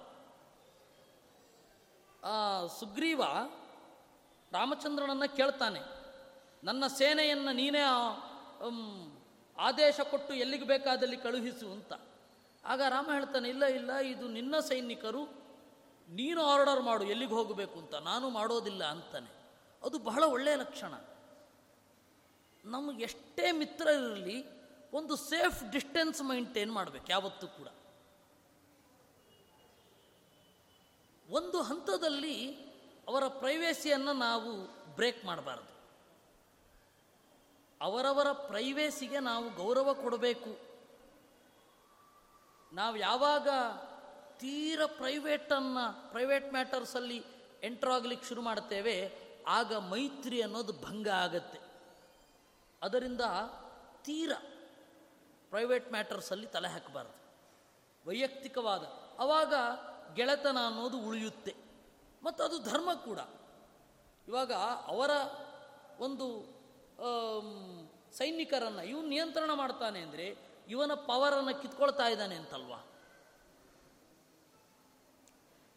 ಸುಗ್ರೀವ ರಾಮಚಂದ್ರನನ್ನು ಕೇಳ್ತಾನೆ, ನನ್ನ ಸೇನೆಯನ್ನು ನೀನೇ ಆದೇಶ ಕೊಟ್ಟು ಎಲ್ಲಿಗೆ ಬೇಕಾದಲ್ಲಿ ಕಳುಹಿಸು ಅಂತ. ಆಗ ರಾಮ ಹೇಳ್ತಾನೆ, ಇಲ್ಲ ಇಲ್ಲ, ಇದು ನಿನ್ನ ಸೈನಿಕರು, ನೀನು ಆರ್ಡರ್ ಮಾಡು, ಎಲ್ಲಿಗೆ ಹೋಗಬೇಕು ಅಂತ. ನಾನು ಮಾಡೋದಿಲ್ಲ ಅಂತಾನೆ. ಅದು ಬಹಳ ಒಳ್ಳೆಯ ಲಕ್ಷಣ. ನಮಗೆ ಎಷ್ಟೇ ಮಿತ್ರರಿರಲಿ ಒಂದು ಸೇಫ್ ಡಿಸ್ಟೆನ್ಸ್ ಮೈಂಟೈನ್ ಮಾಡಬೇಕು, ಯಾವತ್ತೂ ಕೂಡ. ಒಂದು ಹಂತದಲ್ಲಿ ಅವರ ಪ್ರೈವೇಸಿಯನ್ನು ನಾವು ಬ್ರೇಕ್ ಮಾಡಬಾರದು. ಅವರವರ ಪ್ರೈವೇಸಿಗೆ ನಾವು ಗೌರವ ಕೊಡಬೇಕು. ನಾವು ಯಾವಾಗ ತೀರ ಪ್ರೈವೇಟನ್ನು ಪ್ರೈವೇಟ್ ಮ್ಯಾಟರ್ಸಲ್ಲಿ ಎಂಟರ್ ಆಗ್ಲಿಕ್ಕೆ ಶುರು ಮಾಡ್ತೇವೆ, ಆಗ ಮೈತ್ರಿ ಅನ್ನೋದು ಭಂಗ ಆಗತ್ತೆ. ಅದರಿಂದ ತೀರ ಪ್ರೈವೇಟ್ ಮ್ಯಾಟರ್ಸಲ್ಲಿ ತಲೆ ಹಾಕಬಾರದು. ವೈಯಕ್ತಿಕವಾದ, ಅವಾಗ ಗೆಳೆತನ ಅನ್ನೋದು ಉಳಿಯುತ್ತೆ. ಮತ್ತು ಅದು ಧರ್ಮ ಕೂಡ. ಇವಾಗ ಅವರ ಒಂದು ಸೈನಿಕರನ್ನು ಇವನು ನಿಯಂತ್ರಣ ಮಾಡ್ತಾನೆ ಅಂದರೆ ಇವನ ಪವರನ್ನು ಕಿತ್ಕೊಳ್ತಾ ಇದ್ದಾನೆ ಅಂತಲ್ವಾ?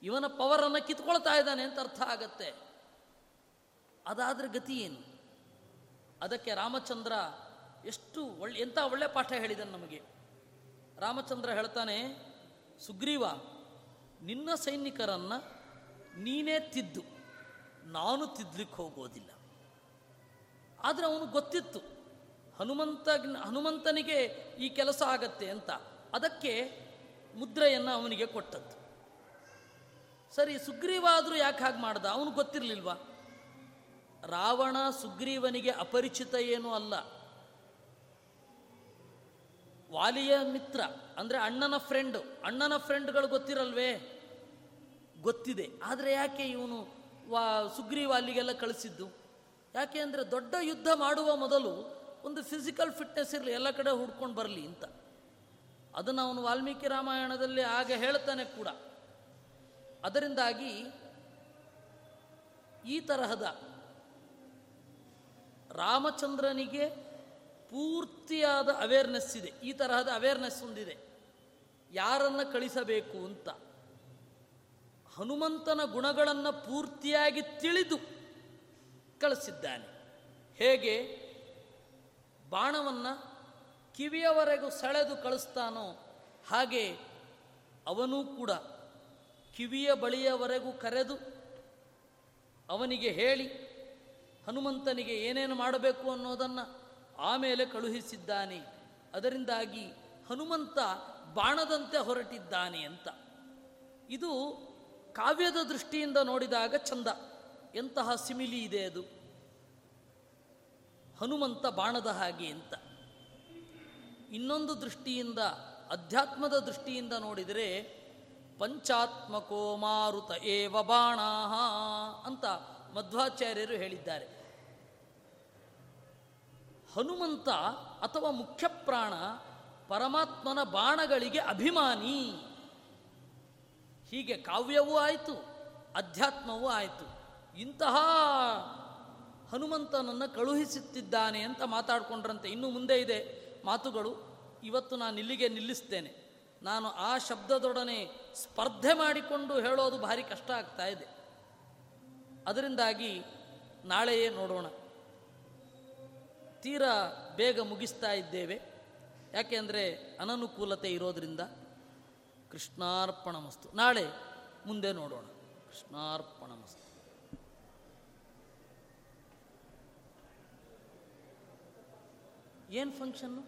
ಇವನ ಪವರನ್ನು ಕಿತ್ಕೊಳ್ತಾ ಇದ್ದಾನೆ ಅಂತ ಅರ್ಥ ಆಗತ್ತೆ. ಅದಾದ್ರೆ ಗತಿ ಏನು? ಅದಕ್ಕೆ ರಾಮಚಂದ್ರ ಎಷ್ಟು ಒಳ್ಳೆ ಎಂಥ ಒಳ್ಳೆ ಪಾಠ ಹೇಳಿದನು ನಮಗೆ. ರಾಮಚಂದ್ರ ಹೇಳ್ತಾನೆ, ಸುಗ್ರೀವ, ನಿನ್ನ ಸೈನಿಕರನ್ನು ನೀನೇ ತಿದ್ದು. ನಾನು ತಿದ್ದಲಿಕ್ಕೆ ಹೋಗೋದಿಲ್ಲ. ಆದರೆ ಅವನು ಗೊತ್ತಿತ್ತು. ಹನುಮಂತ ಹನುಮಂತನಿಗೆ ಈ ಕೆಲಸ ಆಗತ್ತೆ ಅಂತ. ಅದಕ್ಕೆ ಮುದ್ರೆಯನ್ನು ಅವನಿಗೆ ಕೊಟ್ಟದ್ದು. ಸರಿ ಸುಗ್ರೀವ ಆದರೂ ಯಾಕೆ ಹಾಗೆ ಮಾಡ್ದ? ಅವನು ಗೊತ್ತಿರಲಿಲ್ವಾ? ರಾವಣ ಸುಗ್ರೀವನಿಗೆ ಅಪರಿಚಿತ ಏನೂ ಅಲ್ಲ. ವಾಲಿಯ ಮಿತ್ರ, ಅಂದರೆ ಅಣ್ಣನ ಫ್ರೆಂಡು ಅಣ್ಣನ ಫ್ರೆಂಡ್ಗಳು ಗೊತ್ತಿರಲ್ವೇ? ಗೊತ್ತಿದೆ. ಆದರೆ ಯಾಕೆ ಇವನು ವಾ, ಸುಗ್ರೀವ ಅಲ್ಲಿಗೆಲ್ಲ ಕಳಿಸಿದ್ದು? ಯಾಕೆ ಅಂದರೆ ದೊಡ್ಡ ಯುದ್ಧ ಮಾಡುವ ಮೊದಲು ಒಂದು ಫಿಸಿಕಲ್ ಫಿಟ್ನೆಸ್ ಇರಲಿ, ಎಲ್ಲ ಕಡೆ ಹುಡ್ಕೊಂಡು ಬರಲಿ ಅಂತ. ಅದನ್ನು ಅವನು ವಾಲ್ಮೀಕಿ ರಾಮಾಯಣದಲ್ಲಿ ಆಗ ಹೇಳ್ತಾನೆ ಕೂಡ. ಅದರಿಂದಾಗಿ ಈ ತರಹದ ರಾಮಚಂದ್ರನಿಗೆ ಪೂರ್ತಿಯಾದ ಅವೇರ್ನೆಸ್ ಇದೆ. ಈ ತರಹದ ಅವೇರ್ನೆಸ್ ಹೊಂದಿದೆ ಯಾರನ್ನು ಕಳಿಸಬೇಕು ಅಂತ. ಹನುಮಂತನ ಗುಣಗಳನ್ನು ಪೂರ್ತಿಯಾಗಿ ತಿಳಿದು ಕಳಿಸಿದ್ದಾನೆ. ಹೇಗೆ? ಬಾಣವನ್ನು ಕಿವಿಯವರೆಗೂ ಸೆಳೆದು ಕಳಿಸ್ತಾನೋ ಹಾಗೆ ಅವನೂ ಕೂಡ ಕಿವಿಯ ಬಳಿಯವರೆಗೂ ಕರೆದು ಅವನಿಗೆ ಹೇಳಿ, ಹನುಮಂತನಿಗೆ ಏನೇನು ಮಾಡಬೇಕು ಅನ್ನೋದನ್ನು ಆಮೇಲೆ ಕಳುಹಿಸಿದ್ದಾನೆ. ಅದರಿಂದಾಗಿ ಹನುಮಂತ ಬಾಣದಂತೆ ಹೊರಟಿದ್ದಾನೆ ಅಂತ. ಇದು ಕಾವ್ಯದ ದೃಷ್ಟಿಯಿಂದ ನೋಡಿದಾಗ ಚಂದ. ಎಂತಹ ಸಿಮಿಲಿ ಇದೆ ಅದು? ಹನುಮಂತ ಬಾಣದ ಹಾಗೆ ಅಂತ. ಇನ್ನೊಂದು ದೃಷ್ಟಿಯಿಂದ, ಅಧ್ಯಾತ್ಮದ ದೃಷ್ಟಿಯಿಂದ ನೋಡಿದರೆ, ಪಂಚಾತ್ಮಕೋ ಮಾರುತ ಏವ ಬಾಣಾಹ ಅಂತ ಮಧ್ವಾಚಾರ್ಯರು ಹೇಳಿದ್ದಾರೆ. ಹನುಮಂತ ಅಥವಾ ಮುಖ್ಯ ಪ್ರಾಣ ಪರಮಾತ್ಮನ ಬಾಣಗಳಿಗೆ ಅಭಿಮಾನಿ. ಹೀಗೆ ಕಾವ್ಯವೂ ಆಯಿತು, ಅಧ್ಯಾತ್ಮವೂ ಆಯಿತು. ಇಂತಹ ಹನುಮಂತನನ್ನು ಕಳುಹಿಸುತ್ತಿದ್ದಾನೆ ಅಂತ ಮಾತಾಡಿಕೊಂಡ್ರಂತೆ. ಇನ್ನು ಮುಂದೆ ಇದೆ ಮಾತುಗಳು. ಇವತ್ತು ನಾನು ಇಲ್ಲಿಗೆ ನಿಲ್ಲಿಸ್ತೇನೆ. ನಾನು ಆ ಶಬ್ದದೊಡನೆ ಸ್ಪರ್ಧೆ ಮಾಡಿಕೊಂಡು ಹೇಳೋದು ಭಾರಿ ಕಷ್ಟ ಆಗ್ತಾ ಇದೆ. ಅದರಿಂದಾಗಿ ನಾಳೆಯೇ ನೋಡೋಣ. ತೀರ ಬೇಗ ಮುಗಿಸ್ತಾ ಇದ್ದೇವೆ. ಯಾಕೆಂದರೆ ಅನನುಕೂಲತೆ ಇರೋದರಿಂದ ಕೃಷ್ಣಾರ್ಪಣಮಸ್ತು. ನಾಳೆ ಮುಂದೆ ನೋಡೋಣ. ಕೃಷ್ಣಾರ್ಪಣಮಸ್ತು. ಏನು ಫಂಕ್ಷನ್ನು